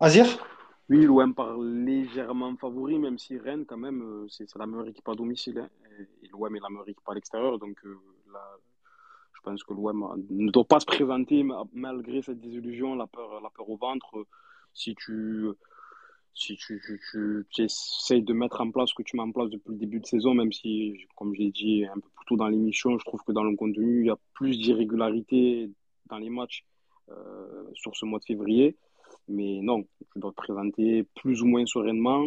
Azir? Oui, l'OM part légèrement favori, même si Rennes, quand même, euh, c'est la meilleure équipe à domicile. Hein, et l'OM est la meilleure équipe à l'extérieur. Donc je pense que l'OM ne doit pas se présenter malgré cette désillusion, la peur, la peur au ventre si tu si tu, tu, tu, essayes de mettre en place ce que tu mets en place depuis le début de saison, même si, comme je l'ai dit un peu plus tôt dans l'émission, je trouve que dans le contenu, il y a plus d'irrégularité dans les matchs euh, sur ce mois de février. Mais non, tu dois te présenter plus ou moins sereinement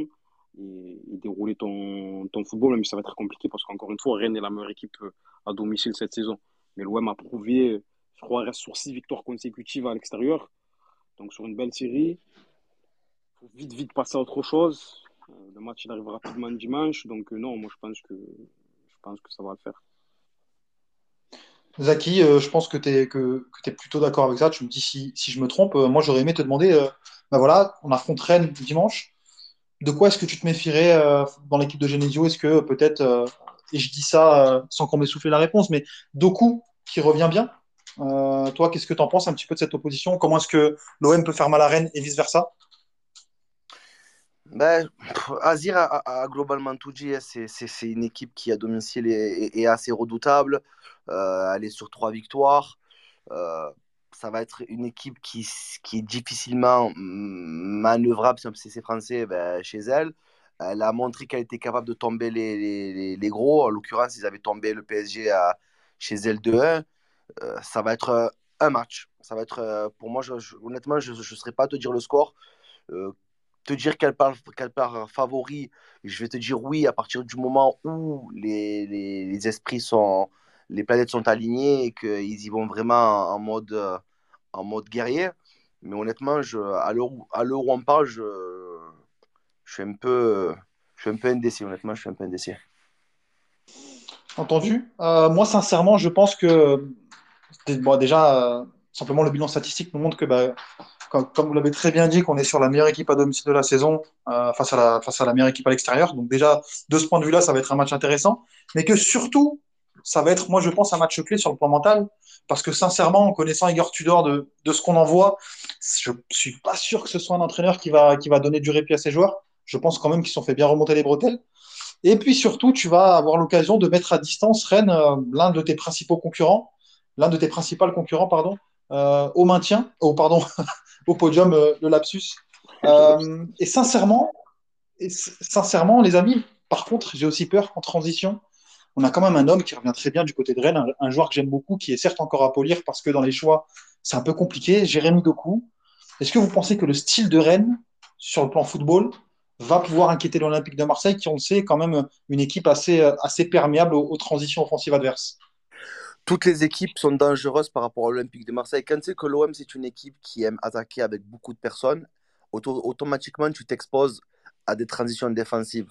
et, dérouler ton, ton, football, même si ça va être compliqué parce qu'encore une fois, Rennes est la meilleure équipe à domicile cette saison. Mais l'OM a prouvé, je crois, reste sur six victoires consécutives à l'extérieur Donc sur une belle série, faut vite, vite passer à autre chose. Euh, le match il arrive rapidement dimanche, donc euh, non, moi je pense que je pense que ça va le faire. Zaki, euh, je pense que tu es, que, que plutôt d'accord avec ça. Tu me dis si, si je me trompe. Moi, j'aurais aimé te demander, ben voilà, on affronte Rennes dimanche. De quoi est-ce que tu te méfierais dans l'équipe de Genesio? Est-ce que peut-être, et je dis ça sans qu'on m'ait soufflé la réponse, mais Doku qui revient bien? Euh, Toi, qu'est-ce que tu en penses un petit peu de cette opposition? Comment est-ce que l'OM peut faire mal à Rennes et vice-versa? Ben, Azir a, a- a globalement tout dit. hein. C'est une équipe qui, à domicile, est, assez redoutable. Euh, elle est sur trois victoires. Euh, ça va être une équipe qui, est difficilement mm, manœuvrable, si c'est français, ben, chez elle. Elle a montré qu'elle était capable de tomber les- les gros. En l'occurrence, ils avaient tombé le PSG à, chez elle 2-1. Euh, ça va être euh, un match. Ça va être, euh, pour moi, je- honnêtement, je ne saurais pas te dire le score. Te dire qu'elle part, favori, je vais te dire oui à partir du moment où les, les, esprits sont, les planètes sont alignées et qu'ils y vont vraiment en mode, en mode guerrier. Mais honnêtement, je, à l'heure où, où on parle, je, suis un peu, je suis un peu indécis. Honnêtement, je suis un peu indécis. Entendu Moi, sincèrement, je pense que bon, déjà, euh, simplement le bilan statistique nous montre que, bah, comme, vous l'avez très bien dit, qu'on est sur la meilleure équipe à domicile de la saison euh, face, à la, meilleure équipe à l'extérieur. Donc déjà, de ce point de vue-là, ça va être un match intéressant. Mais que surtout, ça va être, moi, je pense, un match clé sur le plan mental. Parce que sincèrement, en connaissant Igor Tudor de, ce qu'on en voit, je suis pas sûr que ce soit un entraîneur qui va, donner du répit à ses joueurs. Je pense quand même qu'ils sont fait bien remonter les bretelles. Et puis surtout, tu vas avoir l'occasion de mettre à distance Rennes, euh, l'un de tes principaux concurrents, l'un de tes principaux concurrents, pardon, euh, au maintien, au pardon, au podium, euh, le lapsus. Euh, et sincèrement, sincèrement, les amis, par contre, j'ai aussi peur qu'en transition, on a quand même un homme qui revient très bien du côté de Rennes, un, joueur que j'aime beaucoup, qui est certes encore à polir parce que dans les choix, c'est un peu compliqué. Jérémy Doku. Est-ce que vous pensez que le style de Rennes, sur le plan football, va pouvoir inquiéter l'Olympique de Marseille, qui, on le sait, est quand même une équipe assez, assez perméable aux transitions offensives adverses? Toutes les équipes sont dangereuses par rapport à l'Olympique de Marseille. Quand tu sais que l'OM, c'est une équipe qui aime attaquer avec beaucoup de personnes, auto- automatiquement, tu t'exposes à des transitions défensives.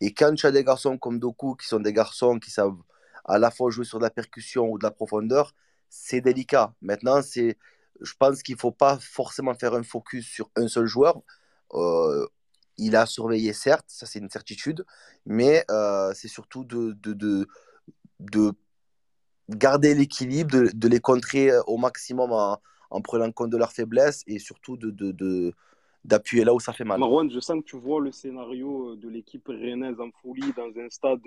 Et quand tu as des garçons comme Doku, qui sont des garçons qui savent à la fois jouer sur de la percussion ou de la profondeur, c'est délicat. Maintenant, c'est, je pense qu'il ne faut pas forcément faire un focus sur un seul joueur. Euh, il a surveillé, certes, ça c'est une certitude, mais euh, c'est surtout de garder l'équilibre, de, de les contrer euh, au maximum en, en prenant compte de leurs faiblesses et surtout de, d'appuyer là où ça fait mal. Marwan, je sens que tu vois le scénario euh, de l'équipe rennaise en folie dans un stade,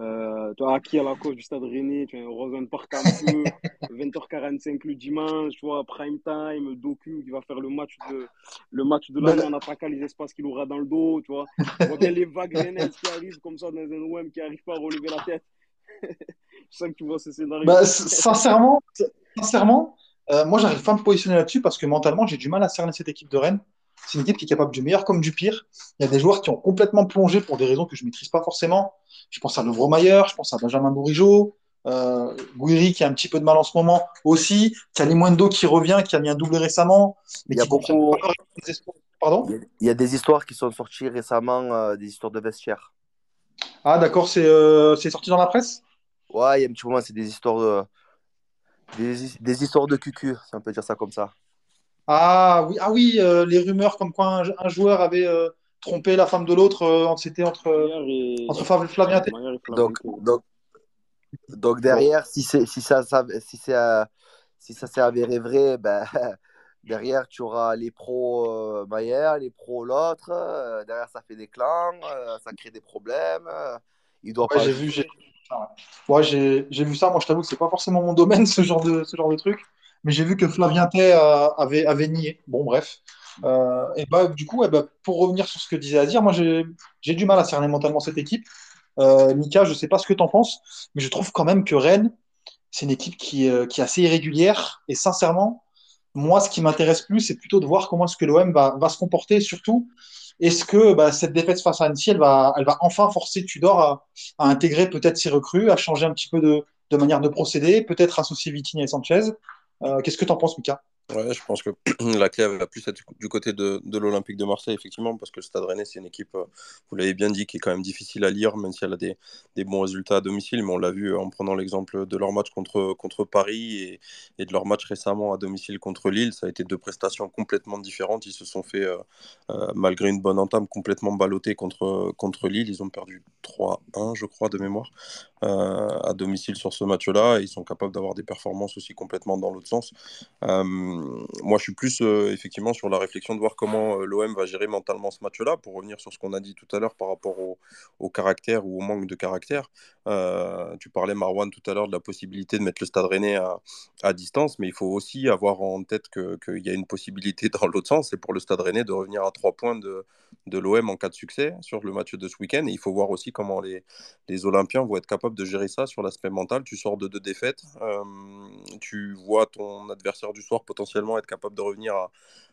euh, tu vois, acquis à la cause du stade rennais, tu as un Rosen Park en feu, 20h45 le dimanche, tu vois, prime time, Doku qui va faire le match de, le match de l'année en attaquant les espaces qu'il aura dans le dos, tu vois. On voit bien les vagues rennaises qui arrivent comme ça dans un OM qui n'arrive pas à relever la tête. Je sens que tu vois ce scénario. Bah, sincèrement, sincèrement euh, moi, j'arrive pas à me positionner là-dessus parce que mentalement, j'ai du mal à cerner cette équipe de Rennes. C'est une équipe qui est capable du meilleur comme du pire. Il y a des joueurs qui ont complètement plongé pour des raisons que je maîtrise pas forcément. Je pense à Lovromayer, je pense à Benjamin Bourigeaud, euh, Gouiri qui a un petit peu de mal en ce moment aussi, Kalimundo qui revient, qui a mis un doublé récemment, mais Il y a beaucoup- encore les espoirs. Pardon? Il y a- il y a des histoires qui sont sorties récemment, euh, des histoires de vestiaire. Ah, d'accord, c'est euh, c'est sorti dans la presse? Ouais, il y a un petit moment, c'est des histoires de, des, des histoires de cucu, si on peut dire ça comme ça. Ah oui, ah oui euh, les rumeurs comme quoi un, un joueur avait euh, trompé la femme de l'autre, euh, c'était entre, et- entre Flavien et Donc, Flavien. donc, donc derrière, si, c'est, si, ça, ça- si, c'est, euh, si ça s'est avéré vrai, ben, derrière, tu auras les pros euh, Maillard, les pros l'autre. euh, derrière, ça fait des clans, euh, ça crée des problèmes. il doit Ouais, pas j'ai vu, j'ai ouais, j'ai j'ai vu ça. Moi, je t'avoue que c'est pas forcément mon domaine, ce genre de, ce genre de truc. Mais j'ai vu que Flavien Tay avait, avait nié. Bon, bref. Euh, et bah, du coup, ouais, bah, pour revenir sur ce que disait Azir, moi, j'ai j'ai du mal à cerner mentalement cette équipe. Euh, Mika, je sais pas ce que tu en penses, mais je trouve quand même que Rennes, c'est une équipe qui, euh, qui est assez irrégulière. Et sincèrement, moi, ce qui m'intéresse plus, c'est plutôt de voir comment est-ce que l'OM va, se comporter. Surtout, est-ce que bah, cette défaite face à Annecy, elle va, elle va enfin forcer Tudor à, intégrer peut-être ses recrues, à changer un petit peu de, de manière de procéder, peut-être associer Vitinha et Sanchez. Euh, Qu'est-ce que tu en penses, Mika? Ouais, je pense que la clé va plus être du côté de, de l'Olympique de Marseille, effectivement, parce que le Stade Rennais, c'est une équipe, euh, vous l'avez bien dit, qui est quand même difficile à lire, même si elle a des, des bons résultats à domicile. Mais on l'a vu en prenant l'exemple de leur match contre, contre Paris et, et, de leur match récemment à domicile contre Lille. Ça a été deux prestations complètement différentes. Ils se sont fait, euh, euh, malgré une bonne entame, complètement ballottés contre, contre Lille. Ils ont perdu 3-1, je crois, de mémoire, euh, à domicile sur ce match-là. Ils sont capables d'avoir des performances aussi complètement dans l'autre sens. Euh, moi, je suis plus euh, effectivement sur la réflexion de voir comment euh, l'OM va gérer mentalement ce match-là, pour revenir sur ce qu'on a dit tout à l'heure par rapport au, caractère ou au manque de caractère. Euh, tu parlais, Marwan, tout à l'heure de la possibilité de mettre le Stade Rennais à, distance, mais il faut aussi avoir en tête qu'il y a une possibilité dans l'autre sens, c'est pour le Stade Rennais de revenir à trois points de, de l'OM en cas de succès sur le match de ce week-end. Et il faut voir aussi comment les, les Olympiens vont être capables de gérer ça sur l'aspect mental. Tu sors de deux défaites, euh, tu vois ton adversaire du soir potentiellement être capable de revenir à,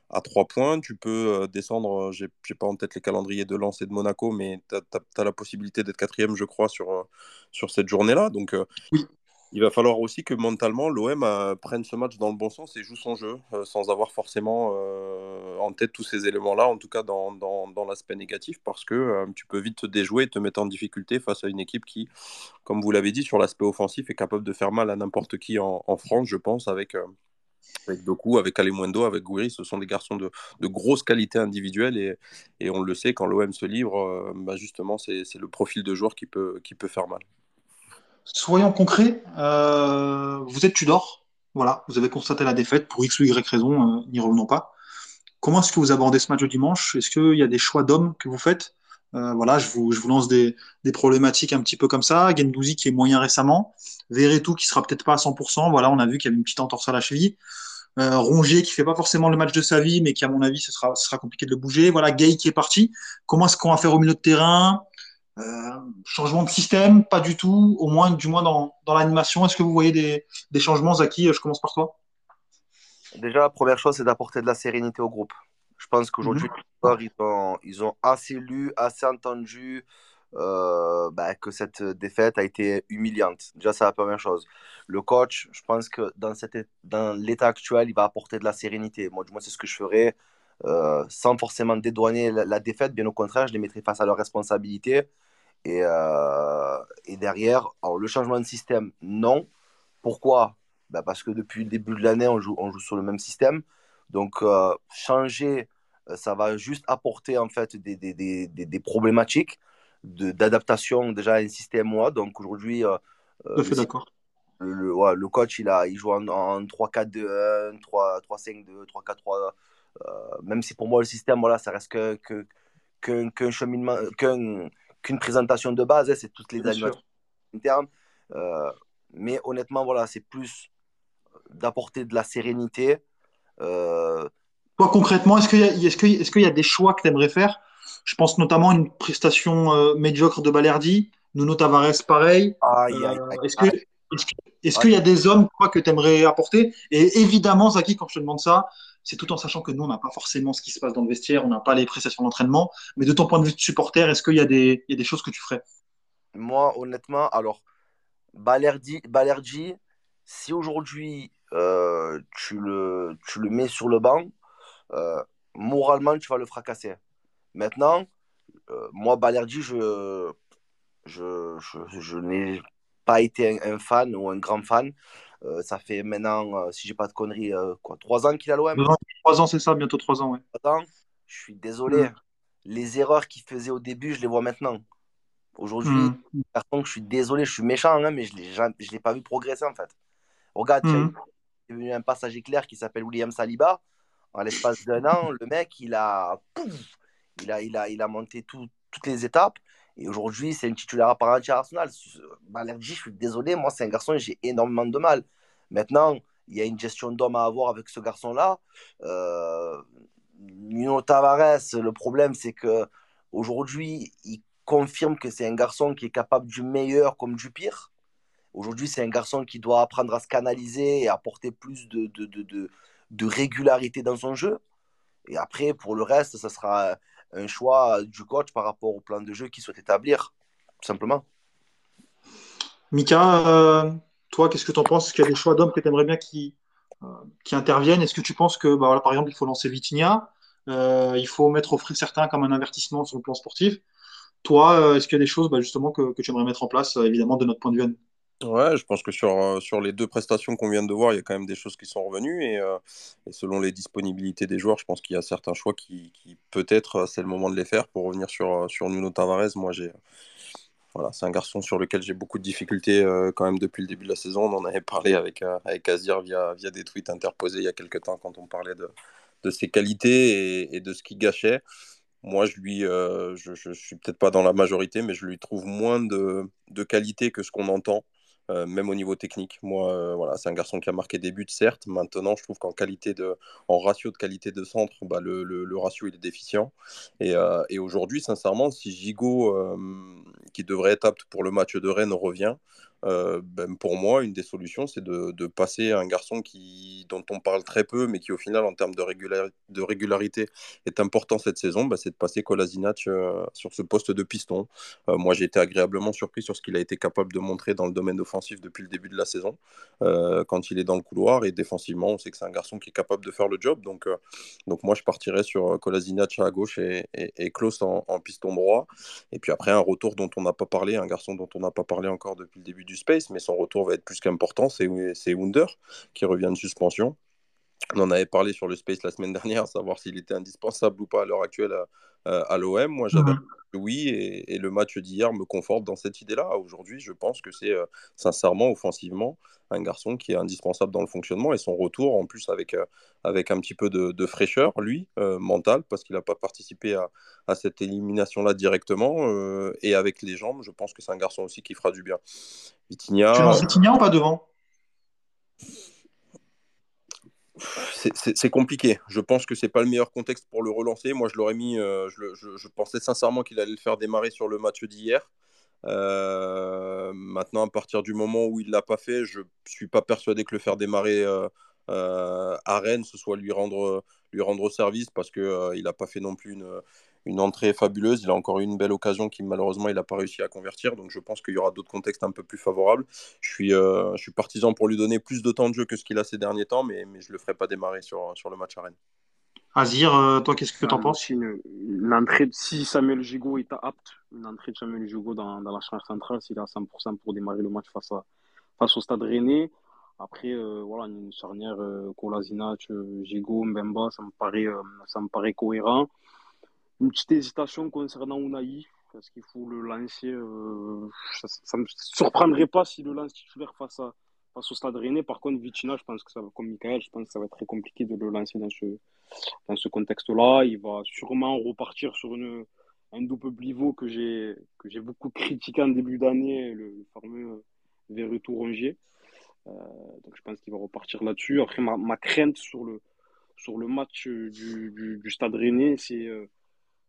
à 3 points. Tu peux euh, descendre, j'ai pas en tête les calendriers de Lens et de Monaco, mais tu as, as, la possibilité d'être quatrième, je crois, sur, euh, sur cette journée-là. Donc, euh, oui. il va falloir aussi que mentalement, l'OM prenne ce match dans le bon sens et joue son jeu, euh, sans avoir forcément euh, en tête tous ces éléments-là, en tout cas dans, dans, dans l'aspect négatif, parce que euh, tu peux vite te déjouer et te mettre en difficulté face à une équipe qui, comme vous l'avez dit, sur l'aspect offensif, est capable de faire mal à n'importe qui en, en, France, je pense, avec avec Doku, avec Alemundo, avec Gouiri, ce sont des garçons de, de grosse qualité individuelle et, et, on le sait, quand l'OM se livre, euh, bah justement, c'est le profil de joueur qui peut, qui peut faire mal. Soyons concrets, euh, vous êtes Tudor, voilà, vous avez constaté la défaite pour X ou Y raison, euh, n'y revenons pas. Comment est-ce que vous abordez ce match de dimanche? Est-ce qu'il y a des choix d'hommes que vous faites? Euh, voilà, je vous, lance des, problématiques un petit peu comme ça. Gendouzi qui est moyen récemment. Verretou qui sera peut-être pas à 100%. Voilà, on a vu qu'il y avait une petite entorse à la cheville. Euh, Rongier qui fait pas forcément le match de sa vie, mais qui à mon avis ce sera, compliqué de le bouger. Voilà, Gay qui est parti. Comment est-ce qu'on va faire au milieu de terrain? Euh, Changement de système? Pas du tout. Au moins, du moins dans, l'animation. Est-ce que vous voyez des, des changements, Zaki Je commence par toi. Déjà, la première chose, c'est d'apporter de la sérénité au groupe. Je pense qu'aujourd'hui, mmh. ils, ont, ils ont assez lu, assez entendu euh, bah, que cette défaite a été humiliante. Déjà, c'est la première chose. Le coach, je pense que dans, cette, dans l'état actuel, il va apporter de la sérénité. Moi, du moins, c'est ce que je ferais, euh, sans forcément dédouaner la, la, défaite. Bien au contraire, je les mettrais face à leurs responsabilités. Et, euh, et derrière, alors, le changement de système, non. Pourquoi? Bah Parce que depuis le début de l'année, on joue, on joue sur le même système. Donc, euh, changer, ça va juste apporter en fait des, des, des, des problématiques d'adaptation déjà à un système moi. Donc, aujourd'hui, euh, le, d'accord. Le, ouais, le, coach, il, a, il joue en, en 3-4-2-1, 3-5-2, 3-4-3. Euh, même si pour moi, le système, voilà, ça reste qu'un que, cheminement, qu'une qu présentation de base, hein, c'est toutes les animations internes. Euh, mais honnêtement, voilà, c'est plus d'apporter de la sérénité, euh... Toi, concrètement, est-ce qu'il y, est qu est qu y, a des choix que tu aimerais faire? Je pense notamment à une prestation euh, médiocre de Balerdi, Nuno Tavares, pareil. Aïe, est-ce qu'il est qu est y a des hommes quoi, que tu aimerais apporter? Et évidemment, Zaki, quand je te demande ça, c'est tout en sachant que nous, on n'a pas forcément ce qui se passe dans le vestiaire, on n'a pas les prestations d'entraînement. Mais de ton point de vue de supporter, est-ce qu'il y, y, a des choses que tu ferais? Moi, honnêtement, alors, Balerdi, Balerdi si aujourd'hui euh, tu, le, tu le mets sur le banc, euh, moralement, tu vas le fracasser. Maintenant, euh, moi, Balerdi, je, je, je, je n'ai pas été un, un, fan ou un grand fan. Ça fait maintenant, si j'ai pas de conneries, quoi, trois ans qu'il a l'OM Trois ans, c'est ça, bientôt trois ans, ouais. Ans, je suis désolé. Mmh. Les erreurs qu'il faisait au début, je les vois maintenant. Aujourd'hui, mmh. je suis désolé, je suis méchant, hein, mais je ne l'ai pas vu progresser en fait. Regarde, mmh. A eu un passage éclair qui s'appelle William Saliba. En l'espace d'un an, le mec, il a, il a, il a, monté tout, toutes les étapes. Et aujourd'hui, c'est un titulaire à part entière Arsenal. Balerdi, je suis désolé, moi, c'est un garçon, j'ai énormément de mal. Maintenant, il y a une gestion d'homme à avoir avec ce garçon-là. Euh, Nuno Tavares, le problème, c'est que aujourd'hui, il confirme que c'est un garçon qui est capable du meilleur comme du pire. Aujourd'hui, c'est un garçon qui doit apprendre à se canaliser et apporter plus de, régularité dans son jeu. Et après, pour le reste, ça sera un choix du coach par rapport au plan de jeu qu'il souhaite établir, tout simplement. Mika, euh, toi, qu'est-ce que tu en penses? Est-ce qu'il y a des choix d'hommes que tu aimerais bien qui, qui interviennent? Est-ce que tu penses que, bah, par exemple, il faut lancer Vitinha, il faut mettre au frais certains comme un avertissement sur le plan sportif Toi, est-ce qu'il y a des choses bah, justement que, que tu aimerais mettre en place, évidemment, de notre point de vue Ouais, je pense que sur, euh, sur les deux prestations qu'on vient de voir, il y a quand même des choses qui sont revenues. Et, euh, et selon les disponibilités des joueurs, je pense qu'il y a certains choix qui, qui peut-être, euh, c'est le moment de les faire. Pour revenir sur, sur Nuno Tavares, moi, j'ai, voilà, c'est un garçon sur lequel j'ai beaucoup de difficultés quand même depuis le début de la saison. On en avait parlé avec, avec Azir via, via des tweets interposés il y a quelques temps quand on parlait de, de ses qualités et, et de ce qu'il gâchait. Moi, je lui, je, je, suis peut-être pas dans la majorité, mais je lui trouve moins de, de qualité que ce qu'on entend. Euh, même au niveau technique. Moi, euh, voilà, c'est un garçon qui a marqué des buts, certes. Maintenant, je trouve qu'en qualité de, en ratio de qualité de centre, bah, le, le, ratio est déficient. Et, euh, et aujourd'hui, sincèrement, si Gigot, qui devrait être apte pour le match de Rennes, revient, euh, ben pour moi, une des solutions, c'est de, de, passer un garçon qui, dont on parle très peu, mais qui au final, en termes de, de régularité, est important cette saison, ben c'est de passer Kolasinac euh, sur ce poste de piston. Euh, moi, j'ai été agréablement surpris sur ce qu'il a été capable de montrer dans le domaine offensif depuis le début de la saison, quand il est dans le couloir, et défensivement, on sait que c'est un garçon qui est capable de faire le job. Donc, donc moi, je partirais sur Kolasinac à gauche et, et, et Klaus en, en, piston droit. Et puis après, un retour dont on n'a pas parlé, un garçon dont on n'a pas parlé encore depuis le début du Space, mais son retour va être plus qu'important. C'est Wunder qui revient de suspension. On en avait parlé sur le Space la semaine dernière, savoir s'il était indispensable ou pas à l'heure actuelle à, à, l'OM. Moi, j'avais mm oui, et, le match d'hier me conforte dans cette idée-là. Aujourd'hui, je pense que c'est euh, sincèrement, offensivement, un garçon qui est indispensable dans le fonctionnement et son retour, en plus, avec, euh, avec un petit peu de, fraîcheur, lui, euh, mental, parce qu'il n'a pas participé à, à cette élimination-là directement, et avec les jambes, je pense que c'est un garçon aussi qui fera du bien. Vitinha. Tu lances Vitinha ou pas devant? C'est compliqué. Je pense que c'est pas le meilleur contexte pour le relancer. Moi, je l'aurais mis. Euh, je, pensais sincèrement qu'il allait le faire démarrer sur le match d'hier. Euh, maintenant, à partir du moment où il l'a pas fait, je suis pas persuadé que le faire démarrer euh, à Rennes, ce soit lui rendre lui rendre service parce que il n'a pas fait non plus une, une entrée fabuleuse. Il a encore eu une belle occasion qui malheureusement il n'a pas réussi à convertir. Donc je pense qu'il y aura d'autres contextes un peu plus favorables. Je suis, euh, je suis partisan pour lui donner plus de temps de jeu que ce qu'il a ces derniers temps, mais, mais je ne le ferai pas démarrer sur, sur le match à Rennes. Azir, euh, toi, qu'est-ce que tu en penses? une, entrée Si Samuel Gigot est apte, une entrée de Samuel Gigot dans, dans la charge centrale, s'il est à 100% pour démarrer le match face, à, face au stade rennais. Après, euh, voilà, une charnière euh, Kolasinac, Gigot, Mbemba, ça me paraît, ça me paraît cohérent. Une petite hésitation concernant Unai, parce qu'il faut le lancer. Euh, ça ne me surprendrait pas si le lance titulaire face, à, face au stade Rennais. Par contre, Vitina, je pense que ça va, comme Michael, je pense que ça va être très compliqué de le lancer dans ce, dans ce contexte-là. Il va sûrement repartir sur une, un double pivot que j'ai, beaucoup critiqué en début d'année, le fameux Verretou Rongier. Euh, donc je pense qu'il va repartir là-dessus. Après, ma, crainte sur le, sur le match du, du, du Stade Rennais, c'est euh,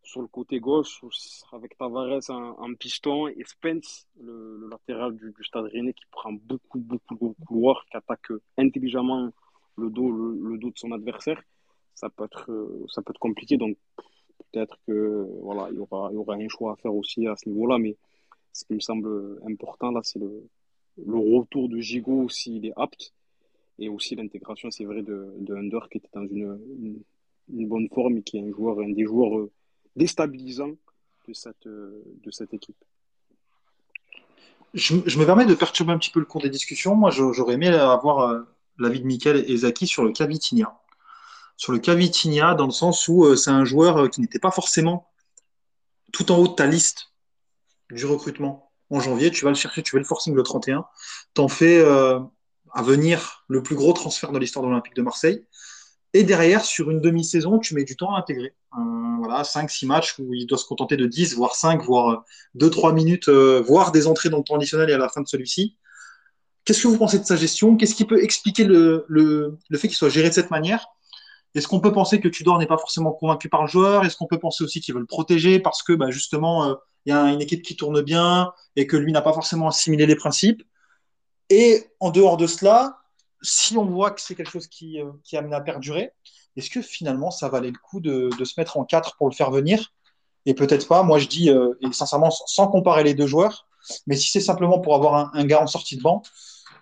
sur le côté gauche avec Tavares en, piston et Spence, le, latéral du, Stade Rennais, qui prend beaucoup, beaucoup de couloirs, qui attaque intelligemment le dos, le, dos de son adversaire. Ça peut être, ça peut être compliqué. Donc, peut-être que voilà, il y aura, y aura un choix à faire aussi à ce niveau-là. Mais ce qui me semble important, là, c'est le, le retour de Gigot s'il est apte. Et aussi l'intégration, c'est vrai, de, de Under qui était dans une, une, bonne forme et qui est un joueur, un des joueurs déstabilisant de cette, euh, équipe. Je, me permets de perturber un petit peu le cours des discussions. Moi, j'aurais aimé avoir euh, l'avis de Michael et Zaki sur le cas Sur le cas dans le sens où euh, c'est un joueur qui n'était pas forcément tout en haut de ta liste du recrutement. En janvier, tu vas le chercher, tu fais le forcing le 31, t'en fais à venir le plus gros transfert de l'histoire de l'Olympique de Marseille. Et derrière, sur une demi-saison, tu mets du temps à intégrer. Euh, voilà, 5-6 matchs où il doit se contenter de 10, voire 5, voire 2-3 minutes, euh, voire des entrées dans le temps additionnel et à la fin de celui-ci. Qu'est-ce que vous pensez de sa gestion? Qu'est-ce qui peut expliquer le, le, fait qu'il soit géré de cette manière? Est-ce qu'on peut penser que Tudor n'est pas forcément convaincu par le joueur? Est-ce qu'on peut penser aussi qu'il veut le protéger parce que bah, justement, euh, il y a une équipe qui tourne bien et que lui n'a pas forcément assimilé les principes? Et en dehors de cela, si on voit que c'est quelque chose qui, euh, qui amené à perdurer, est-ce que finalement ça valait le coup de, se mettre en quatre pour le faire venir? Et peut-être pas, moi je dis, euh, et sincèrement, sans comparer les deux joueurs, mais si c'est simplement pour avoir un, gars en sortie de banc,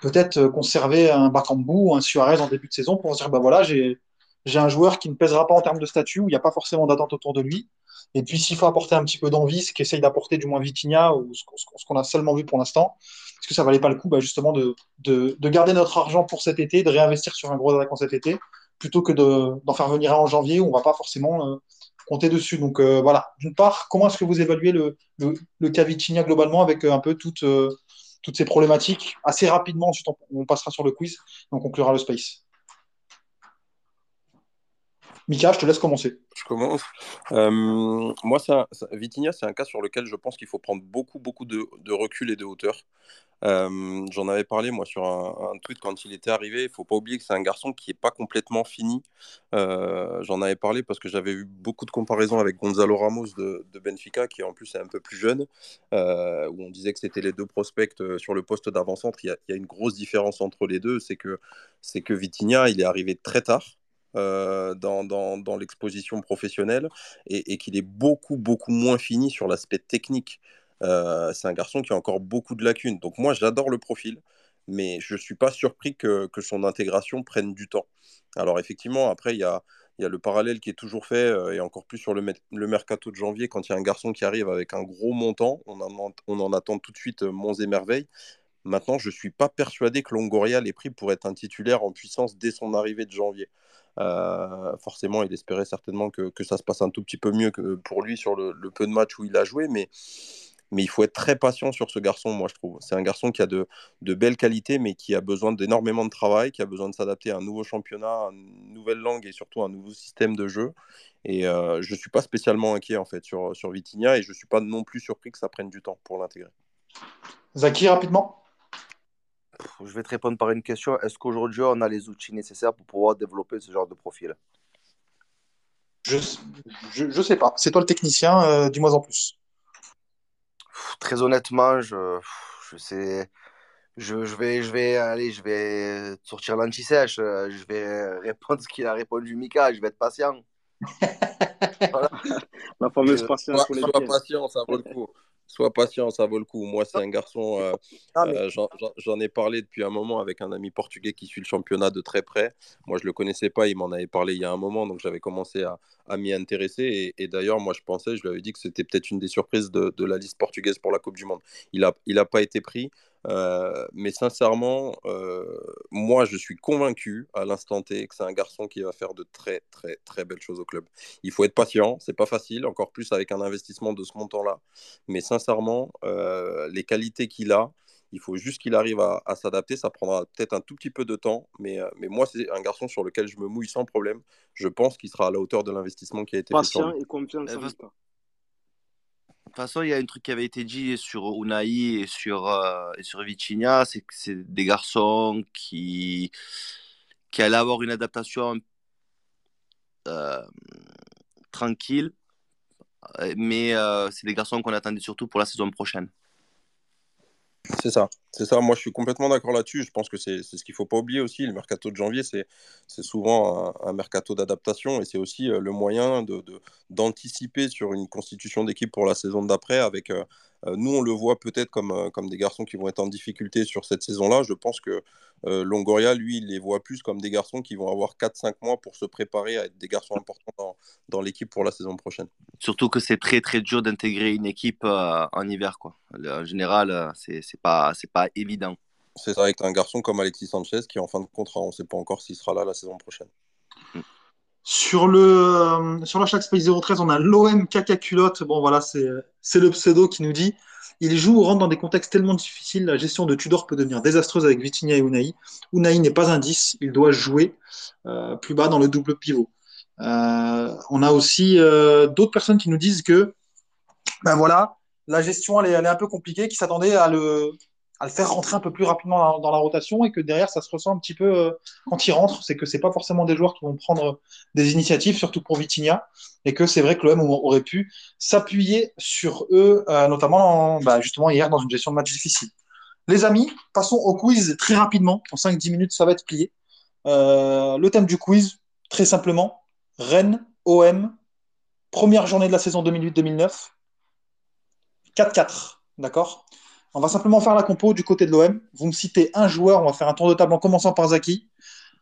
peut-être conserver un Bakambu ou un Suarez en début de saison pour se dire, bah voilà, j'ai j'ai un joueur qui ne pèsera pas en termes de statut, où il n'y a pas forcément d'attente autour de lui. Et puis, s'il faut apporter un petit peu d'envie, ce qu'essaye d'apporter du moins Vitinha, ou ce qu'on a seulement vu pour l'instant, est-ce que ça valait pas le coup bah, justement de, de, de, garder notre argent pour cet été, de réinvestir sur un gros attaquant cet été, plutôt que d'en faire venir un en janvier où on va pas forcément euh, compter dessus. Donc euh, voilà, d'une part, comment est-ce que vous évaluez le, le, cas Vitinha globalement avec euh, un peu toutes, ces problématiques? Assez rapidement, ensuite on, on passera sur le quiz, donc on conclura le space. Mika, je te laisse commencer. Je commence. Euh, moi, ça, Vitinha, c'est un cas sur lequel je pense qu'il faut prendre beaucoup, beaucoup de, recul et de hauteur. Euh, J'en avais parlé, moi, sur un, tweet quand il était arrivé. Il ne faut pas oublier que c'est un garçon qui n'est pas complètement fini. Euh, J'en avais parlé parce que j'avais eu beaucoup de comparaisons avec Gonzalo Ramos de, Benfica, qui en plus est un peu plus jeune, où on disait que c'était les deux prospects sur le poste d'avant-centre. Il, il, y a une grosse différence entre les deux. C'est que, que Vitinha, il est arrivé très tard. Euh, dans, l'exposition professionnelle et, qu'il est beaucoup, beaucoup moins fini sur l'aspect technique. Euh, c'est un garçon qui a encore beaucoup de lacunes. Donc moi, j'adore le profil, mais je ne suis pas surpris que, que, son intégration prenne du temps. Alors effectivement, après, il y a, y a le parallèle qui est toujours fait, euh, et encore plus sur le, le, mercato de janvier, quand il y a un garçon qui arrive avec un gros montant, on en, on en attend tout de suite monts et merveilles. Maintenant, je ne suis pas persuadé que Longoria l'ait pris pour être un titulaire en puissance dès son arrivée de janvier. Euh, forcément, il espérait certainement que, que, ça se passe un tout petit peu mieux que pour lui sur le, peu de matchs où il a joué, mais, mais il faut être très patient sur ce garçon, moi je trouve. C'est un garçon qui a de, de, belles qualités, mais qui a besoin d'énormément de travail, qui a besoin de s'adapter à un nouveau championnat, à une nouvelle langue et surtout un nouveau système de jeu. Et euh, je ne suis pas spécialement inquiet en fait sur, sur Vitinha et je ne suis pas non plus surpris que ça prenne du temps pour l'intégrer. Zaki, rapidement je vais te répondre par une question. Est-ce qu'aujourd'hui, on a les outils nécessaires pour pouvoir développer ce genre de profil? Je ne sais pas. C'est toi le technicien, euh, dis-moi en plus. Très honnêtement, je, je sais. Je, je, vais, je vais aller, je vais sortir l'anti-sèche. Je vais répondre ce qu'il a répondu Mika. Je vais être patient. voilà. La fameuse patience. Sois, sois patient, ça vaut le coup. Sois patient, ça vaut le coup. Moi, c'est un garçon, euh, mais... euh, j'en ai parlé depuis un moment avec un ami portugais qui suit le championnat de très près. Moi, je ne le connaissais pas, il m'en avait parlé il y a un moment, donc j'avais commencé à, à m'y intéresser. Et, et d'ailleurs, moi, je pensais, je lui avais dit que c'était peut-être une des surprises de, de, la liste portugaise pour la Coupe du Monde. Il n'a il a pas été pris. Euh, mais sincèrement, euh, moi, je suis convaincu à l'instant T que c'est un garçon qui va faire de très, très, très belles choses au club. Il faut être patient, c'est pas facile, encore plus avec un investissement de ce montant-là. Mais sincèrement, euh, les qualités qu'il a, il faut juste qu'il arrive à, à s'adapter. Ça prendra peut-être un tout petit peu de temps, mais, euh, mais moi, c'est un garçon sur lequel je me mouille sans problème. Je pense qu'il sera à la hauteur de l'investissement qui a été Patient fait. Lui. et confiance en de toute façon, il y a un truc qui avait été dit sur Unai et sur, euh, sur c'est que c'est des garçons qui, qui allaient avoir une adaptation euh, tranquille, mais euh, c'est des garçons qu'on attendait surtout pour la saison prochaine. C'est ça, c'est ça. Moi, je suis complètement d'accord là-dessus. Je pense que c'est ce qu'il ne faut pas oublier aussi. Le mercato de janvier, c'est souvent un, mercato d'adaptation et c'est aussi le moyen d'anticiper de, de, sur une constitution d'équipe pour la saison d'après avec, euh, nous, on le voit peut-être comme, euh, comme des garçons qui vont être en difficulté sur cette saison-là. Je pense que euh, Longoria, lui, il les voit plus comme des garçons qui vont avoir 4-5 mois pour se préparer à être des garçons importants dans, dans l'équipe pour la saison prochaine. Surtout que c'est très très dur d'intégrer une équipe euh, en hiver. Quoi. En général, euh, c'est pas, pas évident. C'est ça, avec un garçon comme Alexis Sanchez qui est en fin de contrat. On ne sait pas encore s'il sera là la saison prochaine. Mmh. Sur le euh, sur la Space 013, on a l'OM caca culotte. Bon voilà, c'est c'est le pseudo qui nous dit il joue ou rentre dans des contextes tellement difficiles, la gestion de Tudor peut devenir désastreuse avec Vitinha et Unai. Unai n'est pas un 10, il doit jouer euh, plus bas dans le double pivot. Euh, on a aussi euh, d'autres personnes qui nous disent que ben voilà, la gestion elle est, est un peu compliquée, qui s'attendaient à le, à le faire rentrer un peu plus rapidement dans, la rotation et que derrière ça se ressent un petit peu euh, quand il rentre, c'est que c'est pas forcément des joueurs qui vont prendre des initiatives, surtout pour Vitinha, et que c'est vrai que l'OM aurait pu s'appuyer sur eux, euh, notamment en, bah, justement hier dans une gestion de match difficile. Les amis, passons au quiz très rapidement. En 5-10 minutes, ça va être plié. Euh, le thème du quiz, très simplement, Rennes, OM, première journée de la saison 2008-2009, 4-4, d'accord? On va simplement faire la compo du côté de l'OM. Vous me citez un joueur, on va faire un tour de table en commençant par Zaki.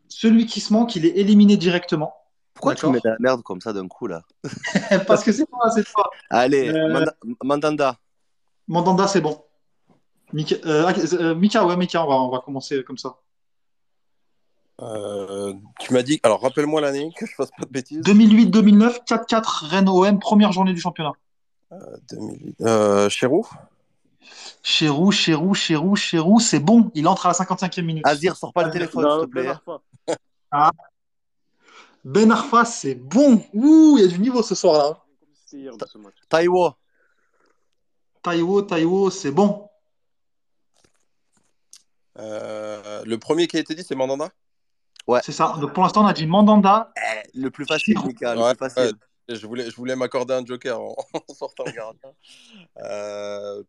Celui qui se manque, il est éliminé directement. Pourquoi tu mets de la merde comme ça d'un coup là Parce que c'est pas, c'est pas. Allez, Euh, Manda- Mandanda. Mandanda, c'est bon. Mika, euh, euh, Mika, ouais, Mika, on va, on va commencer comme ça. Euh, tu m'as dit. Alors, rappelle-moi l'année, que je fasse pas de bêtises. 2008-2009, 4-4, Rennes OM, première journée du championnat. 2008. Euh, Chérou Chérou, Chérou, Chérou, c'est bon. Il entre à la 55e minute. Azir, sors pas le téléphone, Non, s'il te plaît. Ben Arfa. Ben Arfa, c'est bon. Ouh, il y a du niveau ce soir-là. Taiwo. Taiwo, Taiwo, c'est bon. Euh, Le premier qui a été dit, c'est Mandanda? C'est ça. Donc pour l'instant, on a dit Mandanda. Eh, le plus facile, Mika, le Ouais, plus facile. Je voulais, je voulais m'accorder un joker en, en sortant le gardien. Euh...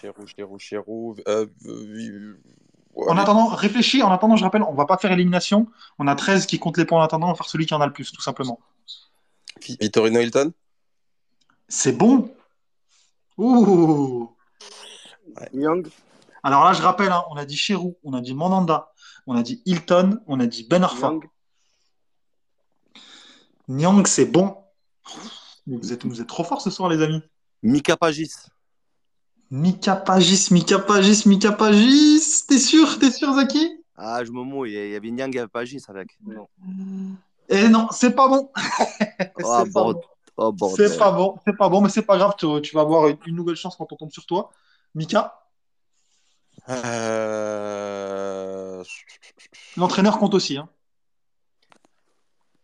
Chérou, Chérou, Chérou. Euh... euh, ouais, En attendant, réfléchis. En attendant, je rappelle, on va pas faire élimination. On a 13 qui comptent les points en attendant. On va faire celui qui en a le plus, tout simplement. Vittorino Hilton? C'est bon. Ouh. Young. Alors là, je rappelle, hein, on a dit Chérou, on a dit Mandanda, on a dit Hilton, on a dit Ben Arfa. Young. Nyang, c'est bon. Vous êtes, vous êtes trop forts ce soir, les amis. Mika Pagis. Mika Pagis, Mika Pagis, Mika Pagis. T'es sûr, t'es sûr, Zaki? Ah, je me mouille. Il y avait Nyang et Pagis avec. Non. Eh non, c'est pas bon. Oh, c'est pas bord- bon. Oh. C'est pas bon, c'est pas bon, mais c'est pas grave. Tu, tu vas avoir une, une nouvelle chance quand on tombe sur toi. Mika, Euh... l'entraîneur compte aussi. hein.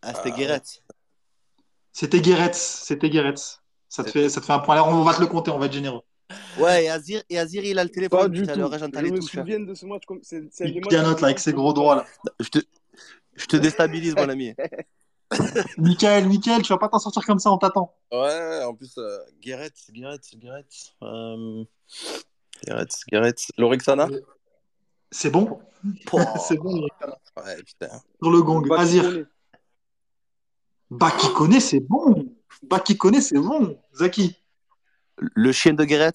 Ah, c'était Guéret. C'était Guéretz, c'était Guéretz. Ça te fait, ça te fait un point. Alors on va te le compter, on va être généreux. Ouais, et Azir, et Azir, il a le téléphone. Pas du tout Je me souviens de ce match. comme c'est- c'est un des Il là avec ses gros doigts là. Je te, je te déstabilise, mon ami. Michael, Michael, tu vas pas t'en sortir comme ça, on t'attend. Ouais, en plus, euh, Guéret, Guéret, Guéret. Euh... Guéret, Guéret. Lorixana C'est bon? C'est bon, Ouais, putain. sur le gong. Azir. Koné. Baki connaît, c'est bon. Baki connaît, c'est bon. Zaki. Le chien de Guéret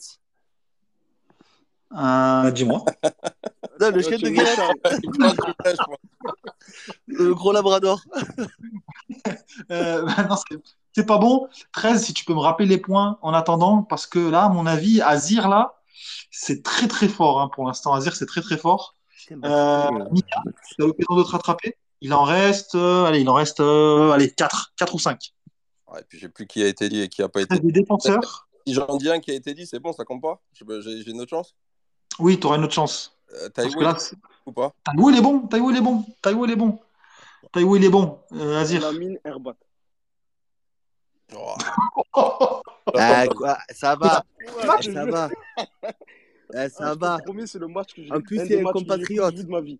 Euh, Dis-moi. Non, le chien de me Guéret. charges. Il mange du lait, je crois. Le gros labrador. Euh, non, c'est- c'est pas bon. 13, si tu peux me rappeler les points en attendant, parce que là, à mon avis, Azir, là, c'est très très fort hein, pour l'instant. Azir, c'est très très fort. Euh, bah, Mika, tu as l'occasion de te rattraper? Il en reste, euh, allez, il en reste, euh, allez, 4, 4 ou 5. Ouais, et puis j'ai plus qui a été dit et qui a pas été Des défenseurs. Si j'en dis un qui a été dit, c'est bon, ça compte pas J'ai une autre chance Oui, tu auras une autre chance. euh, Taïwo, là, c'est- ou pas? Taïwo, il est bon. Taïwo, il est bon. Taïwo, il est bon. Taïwo, il est bon. Euh, Azir. Lamine Herbat. Oh, Ah, quoi, ça va. Ouais, Ah, ça jure. va. Eh, Ah, ça je va. te promets, c'est le match que j'ai En plus, un il des est un compatriote. de ma vie.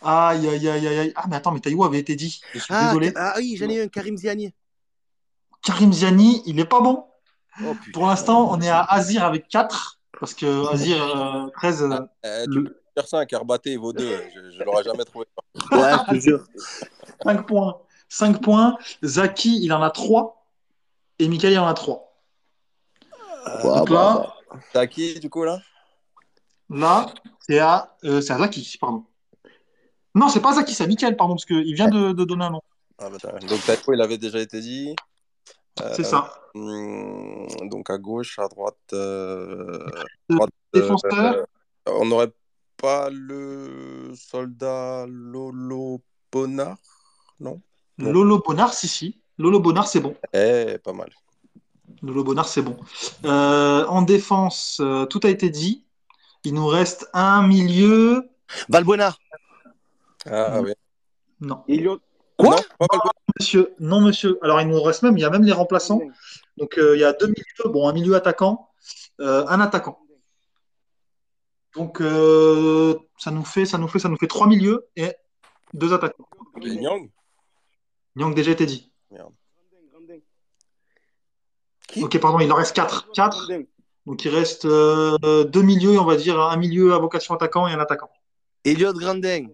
Aïe, aïe, aïe, aïe. Ah, mais attends, mais Taïwo avait été dit. Je suis Ah, désolé. ah oui, j'en ai eu un, Karim Ziani. Karim Ziani, il est pas bon. Oh. Pour l'instant, on est à Azir avec 4. Parce que Azir, euh, 13. euh, euh, tu Le- peux faire ça, un Carbaté vaut deux. Je, je l'aurais jamais trouvé. Ouais, je te jure. 5 points. 5 points. Zaki, il en a 3. Et Mikael, il en a 3. Bah, Donc bah, là, T'as qui, du coup, là là, c'est à, euh, c'est à Zaki, pardon. Non, c'est pas Zaki, c'est à Mikael, pardon, parce qu'il vient de, de donner un nom. ah, bah, Donc, Taïwo, il avait déjà été dit. Euh, C'est ça. hum, donc, à gauche, à droite. euh, droite, euh, Défenseur. euh, on n'aurait pas le soldat Lolo Bonard Non? Non. Lolo Bonnard, si, si. Lolo Bonnard, c'est bon. Eh, pas mal. Lolo Bonnard, c'est bon. Euh, en défense, euh, tout a été dit. Il nous reste un milieu. Valbuena. Ah, oui. Non, Elliot. Quoi Non, pas mal. monsieur. Non, monsieur. Alors, il nous reste même, il y a même les remplaçants. Donc, euh, il y a deux milieux. Bon, un milieu attaquant, euh, un attaquant. Donc, euh, ça nous fait, ça nous fait, ça nous fait trois milieux et deux attaquants. Et Nyang? Nyang déjà été dit. Qui? Ok, pardon, il en reste quatre. Quatre. Donc, il reste euh, deux milieux, et on va dire un milieu à vocation attaquant et un attaquant. Elliot Grandin.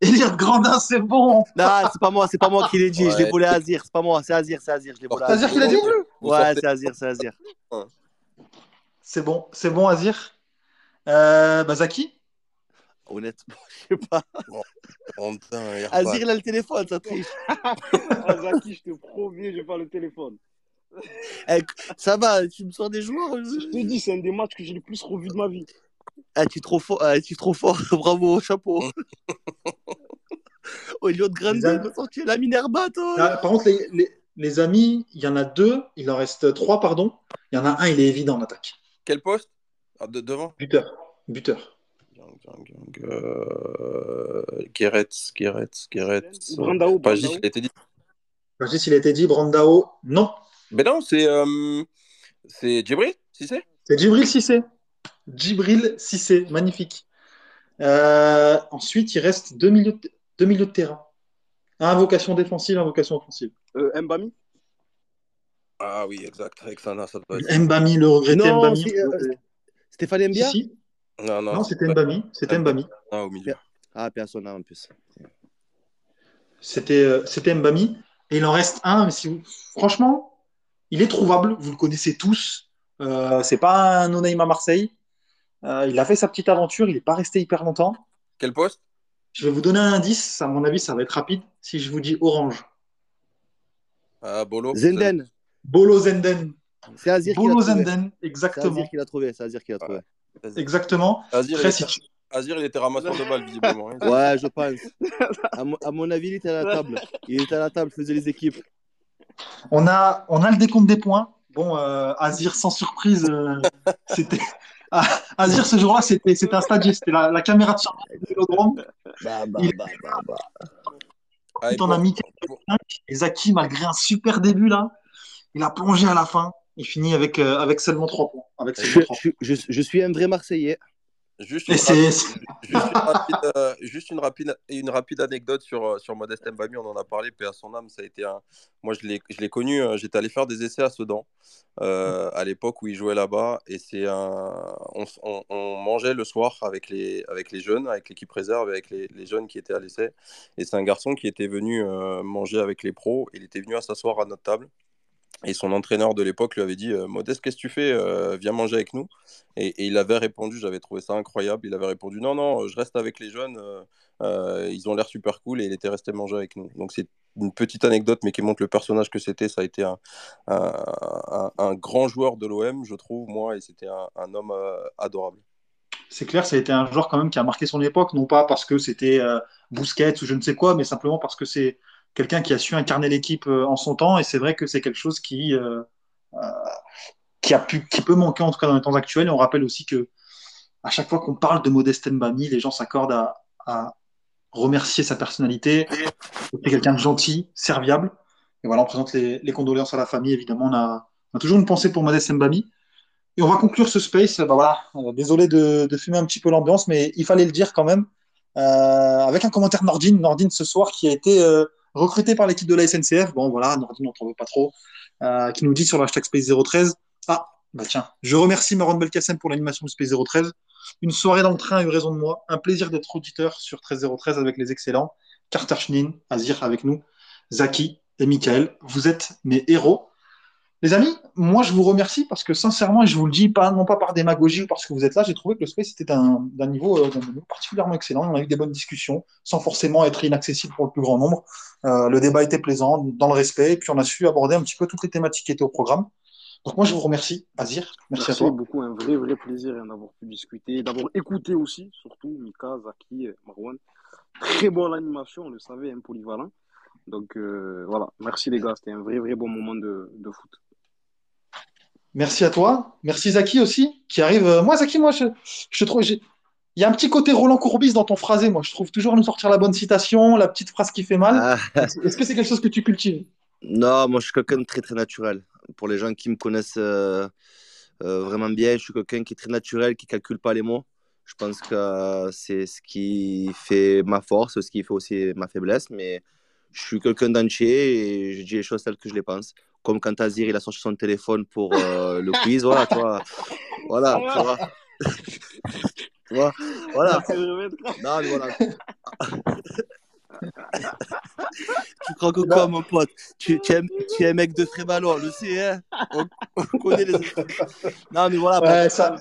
Eliade Grandin, c'est bon. Non, c'est pas moi, c'est pas moi qui l'ai dit. Je l'ai volé à Azir. C'est pas moi, c'est Azir, c'est Azir. Je l'ai volé à C'est Azir Azir. qui l'a dit Ouais, sortez- c'est Azir, c'est Azir. C'est bon, c'est bon, Azir. Euh, bah, Zaki Honnêtement, je sais pas. Il Azir, il a le téléphone, ça triche. Ah, Zaki, je te promets, je vais pas le téléphone. Eh, ça va, tu me sors des joueurs. Je te dis, c'est un des matchs que j'ai le plus revu de ma vie. Ah, tu es trop fort, ah, tu es trop fort. Bravo, chapeau. Au lieu de Grande, il m'a sorti la Minerva, toi. Ah, Par contre, les, les- les amis, il y en a deux, il en reste trois, pardon. Il y en a un, il est évident en attaque. Quel poste? Ah, de- Devant? Buteur. Buteur. Euh, Guéretz, Guéretz, Guéretz. Brandao, Pagis, Brandao. il a été dit. S'il a été dit, Brandao, non. Mais non, c'est euh, c'est Djibril, si c'est C'est Djibril Cissé. Djibril Cissé, magnifique. Euh, ensuite, il reste deux milieux, de- deux milieux de terrain. Un vocation défensive, un vocation offensive. Euh, Mbami? Ah oui, exact. Avec Sana, ça doit être. Mbami, le regretté Non, Mbami. euh, Stéphane Mbia? Si. Non, non, Non, c'était Mbami. C'était Mbami. Ah, au milieu. Ah, personne en plus. C'était euh, c'était Mbami. Et il en reste un, mais si vous... franchement, il est trouvable. Vous le connaissez tous. Euh, c'est pas un no-name à Marseille. Euh, il a fait sa petite aventure. Il n'est pas resté hyper longtemps. Quel poste? Je vais vous donner un indice. À mon avis, ça va être rapide. Si je vous dis orange. Ah, Bolo. Zenden. Bolo Zenden. C'est Azir qui l'a Bolo trouvé. Zenden, C'est exactement. Azir qui l'a trouvé. C'est Azir qui l'a trouvé. Exactement. Azir, il Très était, si tu- Azir, il était ramasseur de balles, visiblement. hein. Ouais, je pense. À mon, à mon avis, il était à la table. Il était à la table, faisait les équipes. On a, on a le décompte des points. Bon, euh, Azir, sans surprise, euh, c'était. Ah, Azir, ce jour-là, c'était c'était un stagiaire. C'était la, la caméra de surveillance du Vélodrome. Bah, bah, bah, bah, bah. Ah, et Tout en a pour- mis pour- Et Zaki, malgré un super début, là, il a plongé à la fin. Il finit avec, euh, avec seulement 3 points. Avec seulement trois je, je, je suis un vrai Marseillais. Juste une, rapide, c'est- juste une rapide, euh, juste une rapide, une rapide anecdote sur, euh, sur Modeste Mbami, on en a parlé, paix à son âme, ça a été un... Moi, je l'ai je l'ai connu, euh, j'étais allé faire des essais à Sedan, euh, à l'époque où il jouait là-bas, et c'est un... On, s- on- on mangeait le soir avec les, avec les jeunes, avec l'équipe réserve, avec les, les jeunes qui étaient à l'essai, et c'est un garçon qui était venu euh, manger avec les pros, il était venu à s'asseoir à notre table, et son entraîneur de l'époque lui avait dit euh, Modeste, qu'est-ce que tu fais Euh, Viens manger avec nous. Et, il avait répondu, j'avais trouvé ça incroyable, il avait répondu Non, non, je reste avec les jeunes, euh, ils ont l'air super cool, et il était resté manger avec nous. Donc c'est une petite anecdote, mais qui montre le personnage que c'était. Ça a été un, grand joueur de l'OM, je trouve, moi, et c'était un, homme adorable. c'est clair, ça a été un joueur quand même qui a marqué son époque, non pas parce que c'était euh, Busquets ou je ne sais quoi, mais simplement parce que c'est quelqu'un qui a su incarner l'équipe euh, en son temps. Et c'est vrai que c'est quelque chose qui, euh, euh, qui, a pu, qui peut manquer en tout cas dans les temps actuels. On rappelle aussi que à chaque fois qu'on parle de Modeste Mbami, les gens s'accordent à, remercier sa personnalité. C'est quelqu'un de gentil, serviable. Et voilà, on présente les, condoléances à la famille. Évidemment, on a, toujours une pensée pour Modeste Mbami. Et on va conclure ce space. Bah voilà, désolé de, de fumer un petit peu l'ambiance, mais il fallait le dire quand même. Avec un commentaire Nordine, Nordine ce soir qui a été recruté par l'équipe de la SNCF. Bon voilà, Nordine, on t'en veut pas trop. Euh, qui nous dit sur le hashtag Space 013. Ah, bah tiens, je remercie Maron Belkacem pour l'animation du Space 013. Une soirée dans le train a eu raison de moi. Un plaisir d'être auditeur sur 13013 avec les excellents. Carter Schnin, Azir avec nous, Zaki et Michael. Vous êtes mes héros. Les amis, moi je vous remercie parce que sincèrement, et je vous le dis pas non pas par démagogie ou parce que vous êtes là, j'ai trouvé que le space était d'un niveau, euh, niveau particulièrement excellent. On a eu des bonnes discussions sans forcément être inaccessible pour le plus grand nombre. Euh, le débat était plaisant, dans le respect, et puis on a su aborder un petit peu toutes les thématiques qui étaient au programme. Donc moi je vous remercie, Azir, merci, Merci à toi. beaucoup, un vrai, vrai plaisir hein, d'avoir pu discuter, d'avoir écouté aussi, surtout Mika, Zaki, euh, Marwan. Très bonne animation, on le savait, un polyvalent. Donc euh, voilà, merci les gars, c'était un vrai, vrai bon moment de, de foot. Merci à toi. Merci Zaki aussi, qui arrive. euh, Moi, Zaki, moi, je, je trouve. Il y a un petit côté Roland Courbis dans ton phrasé, moi. Je trouve toujours nous sortir la bonne citation, la petite phrase qui fait mal. Ah, Est-ce que c'est quelque chose que tu cultives? Non, moi je suis quelqu'un de très très naturel. Pour les gens qui me connaissent euh, euh, vraiment bien, je suis quelqu'un qui est très naturel, qui calcule pas les mots. Je pense que c'est ce qui fait ma force, ce qui fait aussi ma faiblesse. Mais je suis quelqu'un d'entier et je dis les choses telles que je les pense. Comme quand Azir il a sorti son téléphone pour euh, le quiz, voilà, tu vois. Voilà, tu vois. Tu vois, voilà. Non, mais voilà. tu crois que quoi, mon pote tu, tu, es, tu, es, un mec de Frévalon, on le sait, hein on, on, connaît les. Non, mais voilà. Ouais, ça...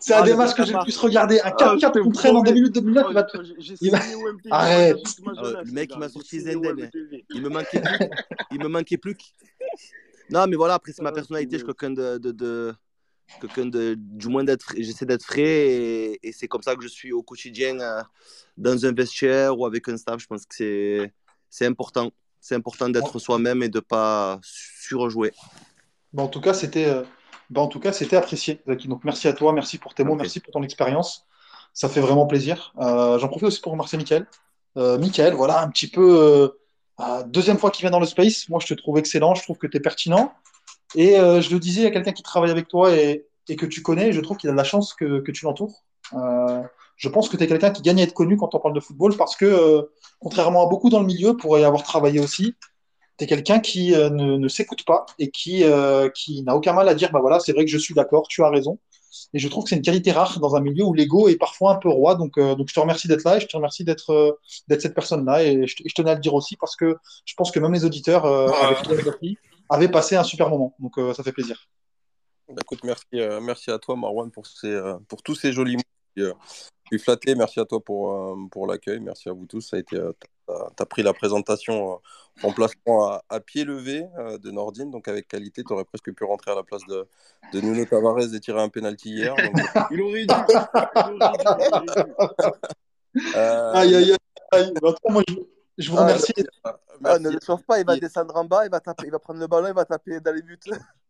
C'est un ah, des matchs que j'ai le plus regardé. Un 4-4 ah, contre en 2 minutes, 2 minutes, il va. Arrête. Euh, le mec, il m'a sorti Zenden. Il me manquait plus. Il me manquait plus. Non, mais voilà, après, c'est ma personnalité. Je suis quelqu'un de, de, de quelqu'un de, du moins d'être, j'essaie d'être frais et, et c'est comme ça que je suis au quotidien euh, dans un vestiaire ou avec un staff. Je pense que c'est, c'est important. C'est important d'être soi-même et de pas surjouer. Bon, en tout cas, c'était, euh, bon, en tout cas, c'était apprécié, Zaki. Donc, merci à toi, merci pour tes mots, okay. merci pour ton expérience. Ça fait vraiment plaisir. Euh, j'en profite aussi pour remercier Mickaël. Euh, Mickaël, voilà, un petit peu deuxième fois qu'il vient dans le space. Moi, je te trouve excellent. Je trouve que tu es pertinent. Et euh, je le disais à quelqu'un qui travaille avec toi et, et, que tu connais, je trouve qu'il a de la chance que, que tu l'entoures. Euh, je pense que tu es quelqu'un qui gagne à être connu quand on parle de football parce que, euh, contrairement à beaucoup dans le milieu, pour y avoir travaillé aussi, tu es quelqu'un qui ne, ne s'écoute pas et qui, qui n'a aucun mal à dire bah voilà, c'est vrai que je suis d'accord, tu as raison. Et je trouve que c'est une qualité rare dans un milieu où l'ego est parfois un peu roi. Donc, euh, donc je te remercie d'être là et je te remercie d'être euh, d'être cette personne-là. Et je, je, tenais à le dire aussi parce que je pense que même les auditeurs euh, avec avaient passé un super moment. Donc ça fait plaisir. Bah, écoute, merci, merci à toi, Marwan, pour, ces, pour tous ces jolis mots. Je suis flatté. Merci à toi pour, pour l'accueil. Merci à vous tous. Ça a été tu as pris la présentation en placement à, à, pied levé euh, de Nordine, donc avec qualité, tu aurais presque pu rentrer à la place de, de Nuno Tavares et tirer un penalty hier. Donc... il aurait dû. euh... Aïe, aïe, aïe. moi, je, je, vous remercie. Ah, ah, ne le sauve pas, il va descendre en bas, il va, taper, il va prendre le ballon, il va taper dans les buts.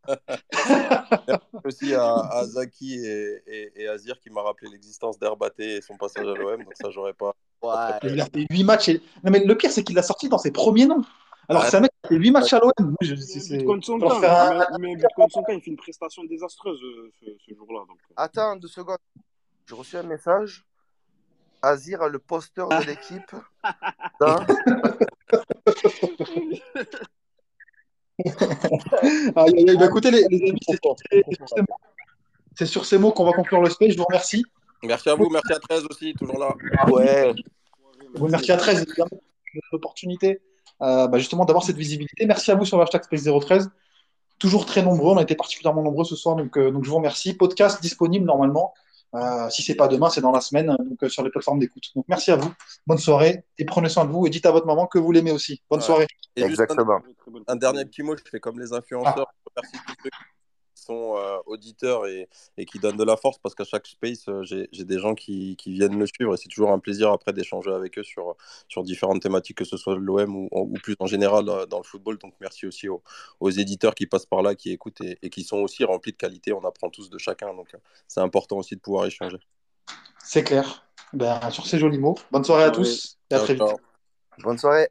Merci aussi à, à Zaki et, et, et, Azir qui m'a rappelé l'existence d'Herbaté et son passage à l'OM, donc ça, j'aurais pas. Ouais. Il a fait 8 matchs. Et... Non, mais le pire, c'est qu'il l'a sorti dans ses premiers noms. Alors, ouais. c'est un mec qui a fait 8 matchs à l'OM. Je... Contre son camp, un... mais, mais contre son camp, il fait une prestation désastreuse euh, ce, ce jour-là. Donc... Euh. Attends deux secondes. J'ai reçu un message. Azir a le poster de l'équipe. Dans... aïe, bah, écoutez, les, les amis, c'est sur, ces mots qu'on va conclure le space. Je vous remercie. Merci à vous, merci à 13 aussi, toujours là. Ouais. Merci à 13, évidemment, l'opportunité euh, bah, justement d'avoir cette visibilité. Merci à vous sur le hashtag Space 013. Toujours très nombreux, on a été particulièrement nombreux ce soir, donc, euh, donc je vous remercie. Podcast disponible normalement. Euh, si c'est pas demain, c'est dans la semaine, donc euh, sur les plateformes d'écoute. Donc merci à vous, bonne soirée et prenez soin de vous et dites à votre maman que vous l'aimez aussi. Bonne ouais. soirée. Et Exactement. Un, un, dernier petit mot, je fais comme les influenceurs. Ah. Merci tous ceux sont euh, auditeurs et, et, qui donnent de la force parce qu'à chaque space, euh, j'ai des gens qui, qui, viennent me suivre et c'est toujours un plaisir après d'échanger avec eux sur, sur différentes thématiques, que ce soit l'OM ou, ou, plus en général euh, dans le football. Donc merci aussi aux, aux éditeurs qui passent par là, qui écoutent et, et, qui sont aussi remplis de qualité. On apprend tous de chacun, donc c'est important aussi de pouvoir échanger. C'est clair. Ben, sur ces jolis mots, bonne soirée à tous et à très vite. Bonne soirée.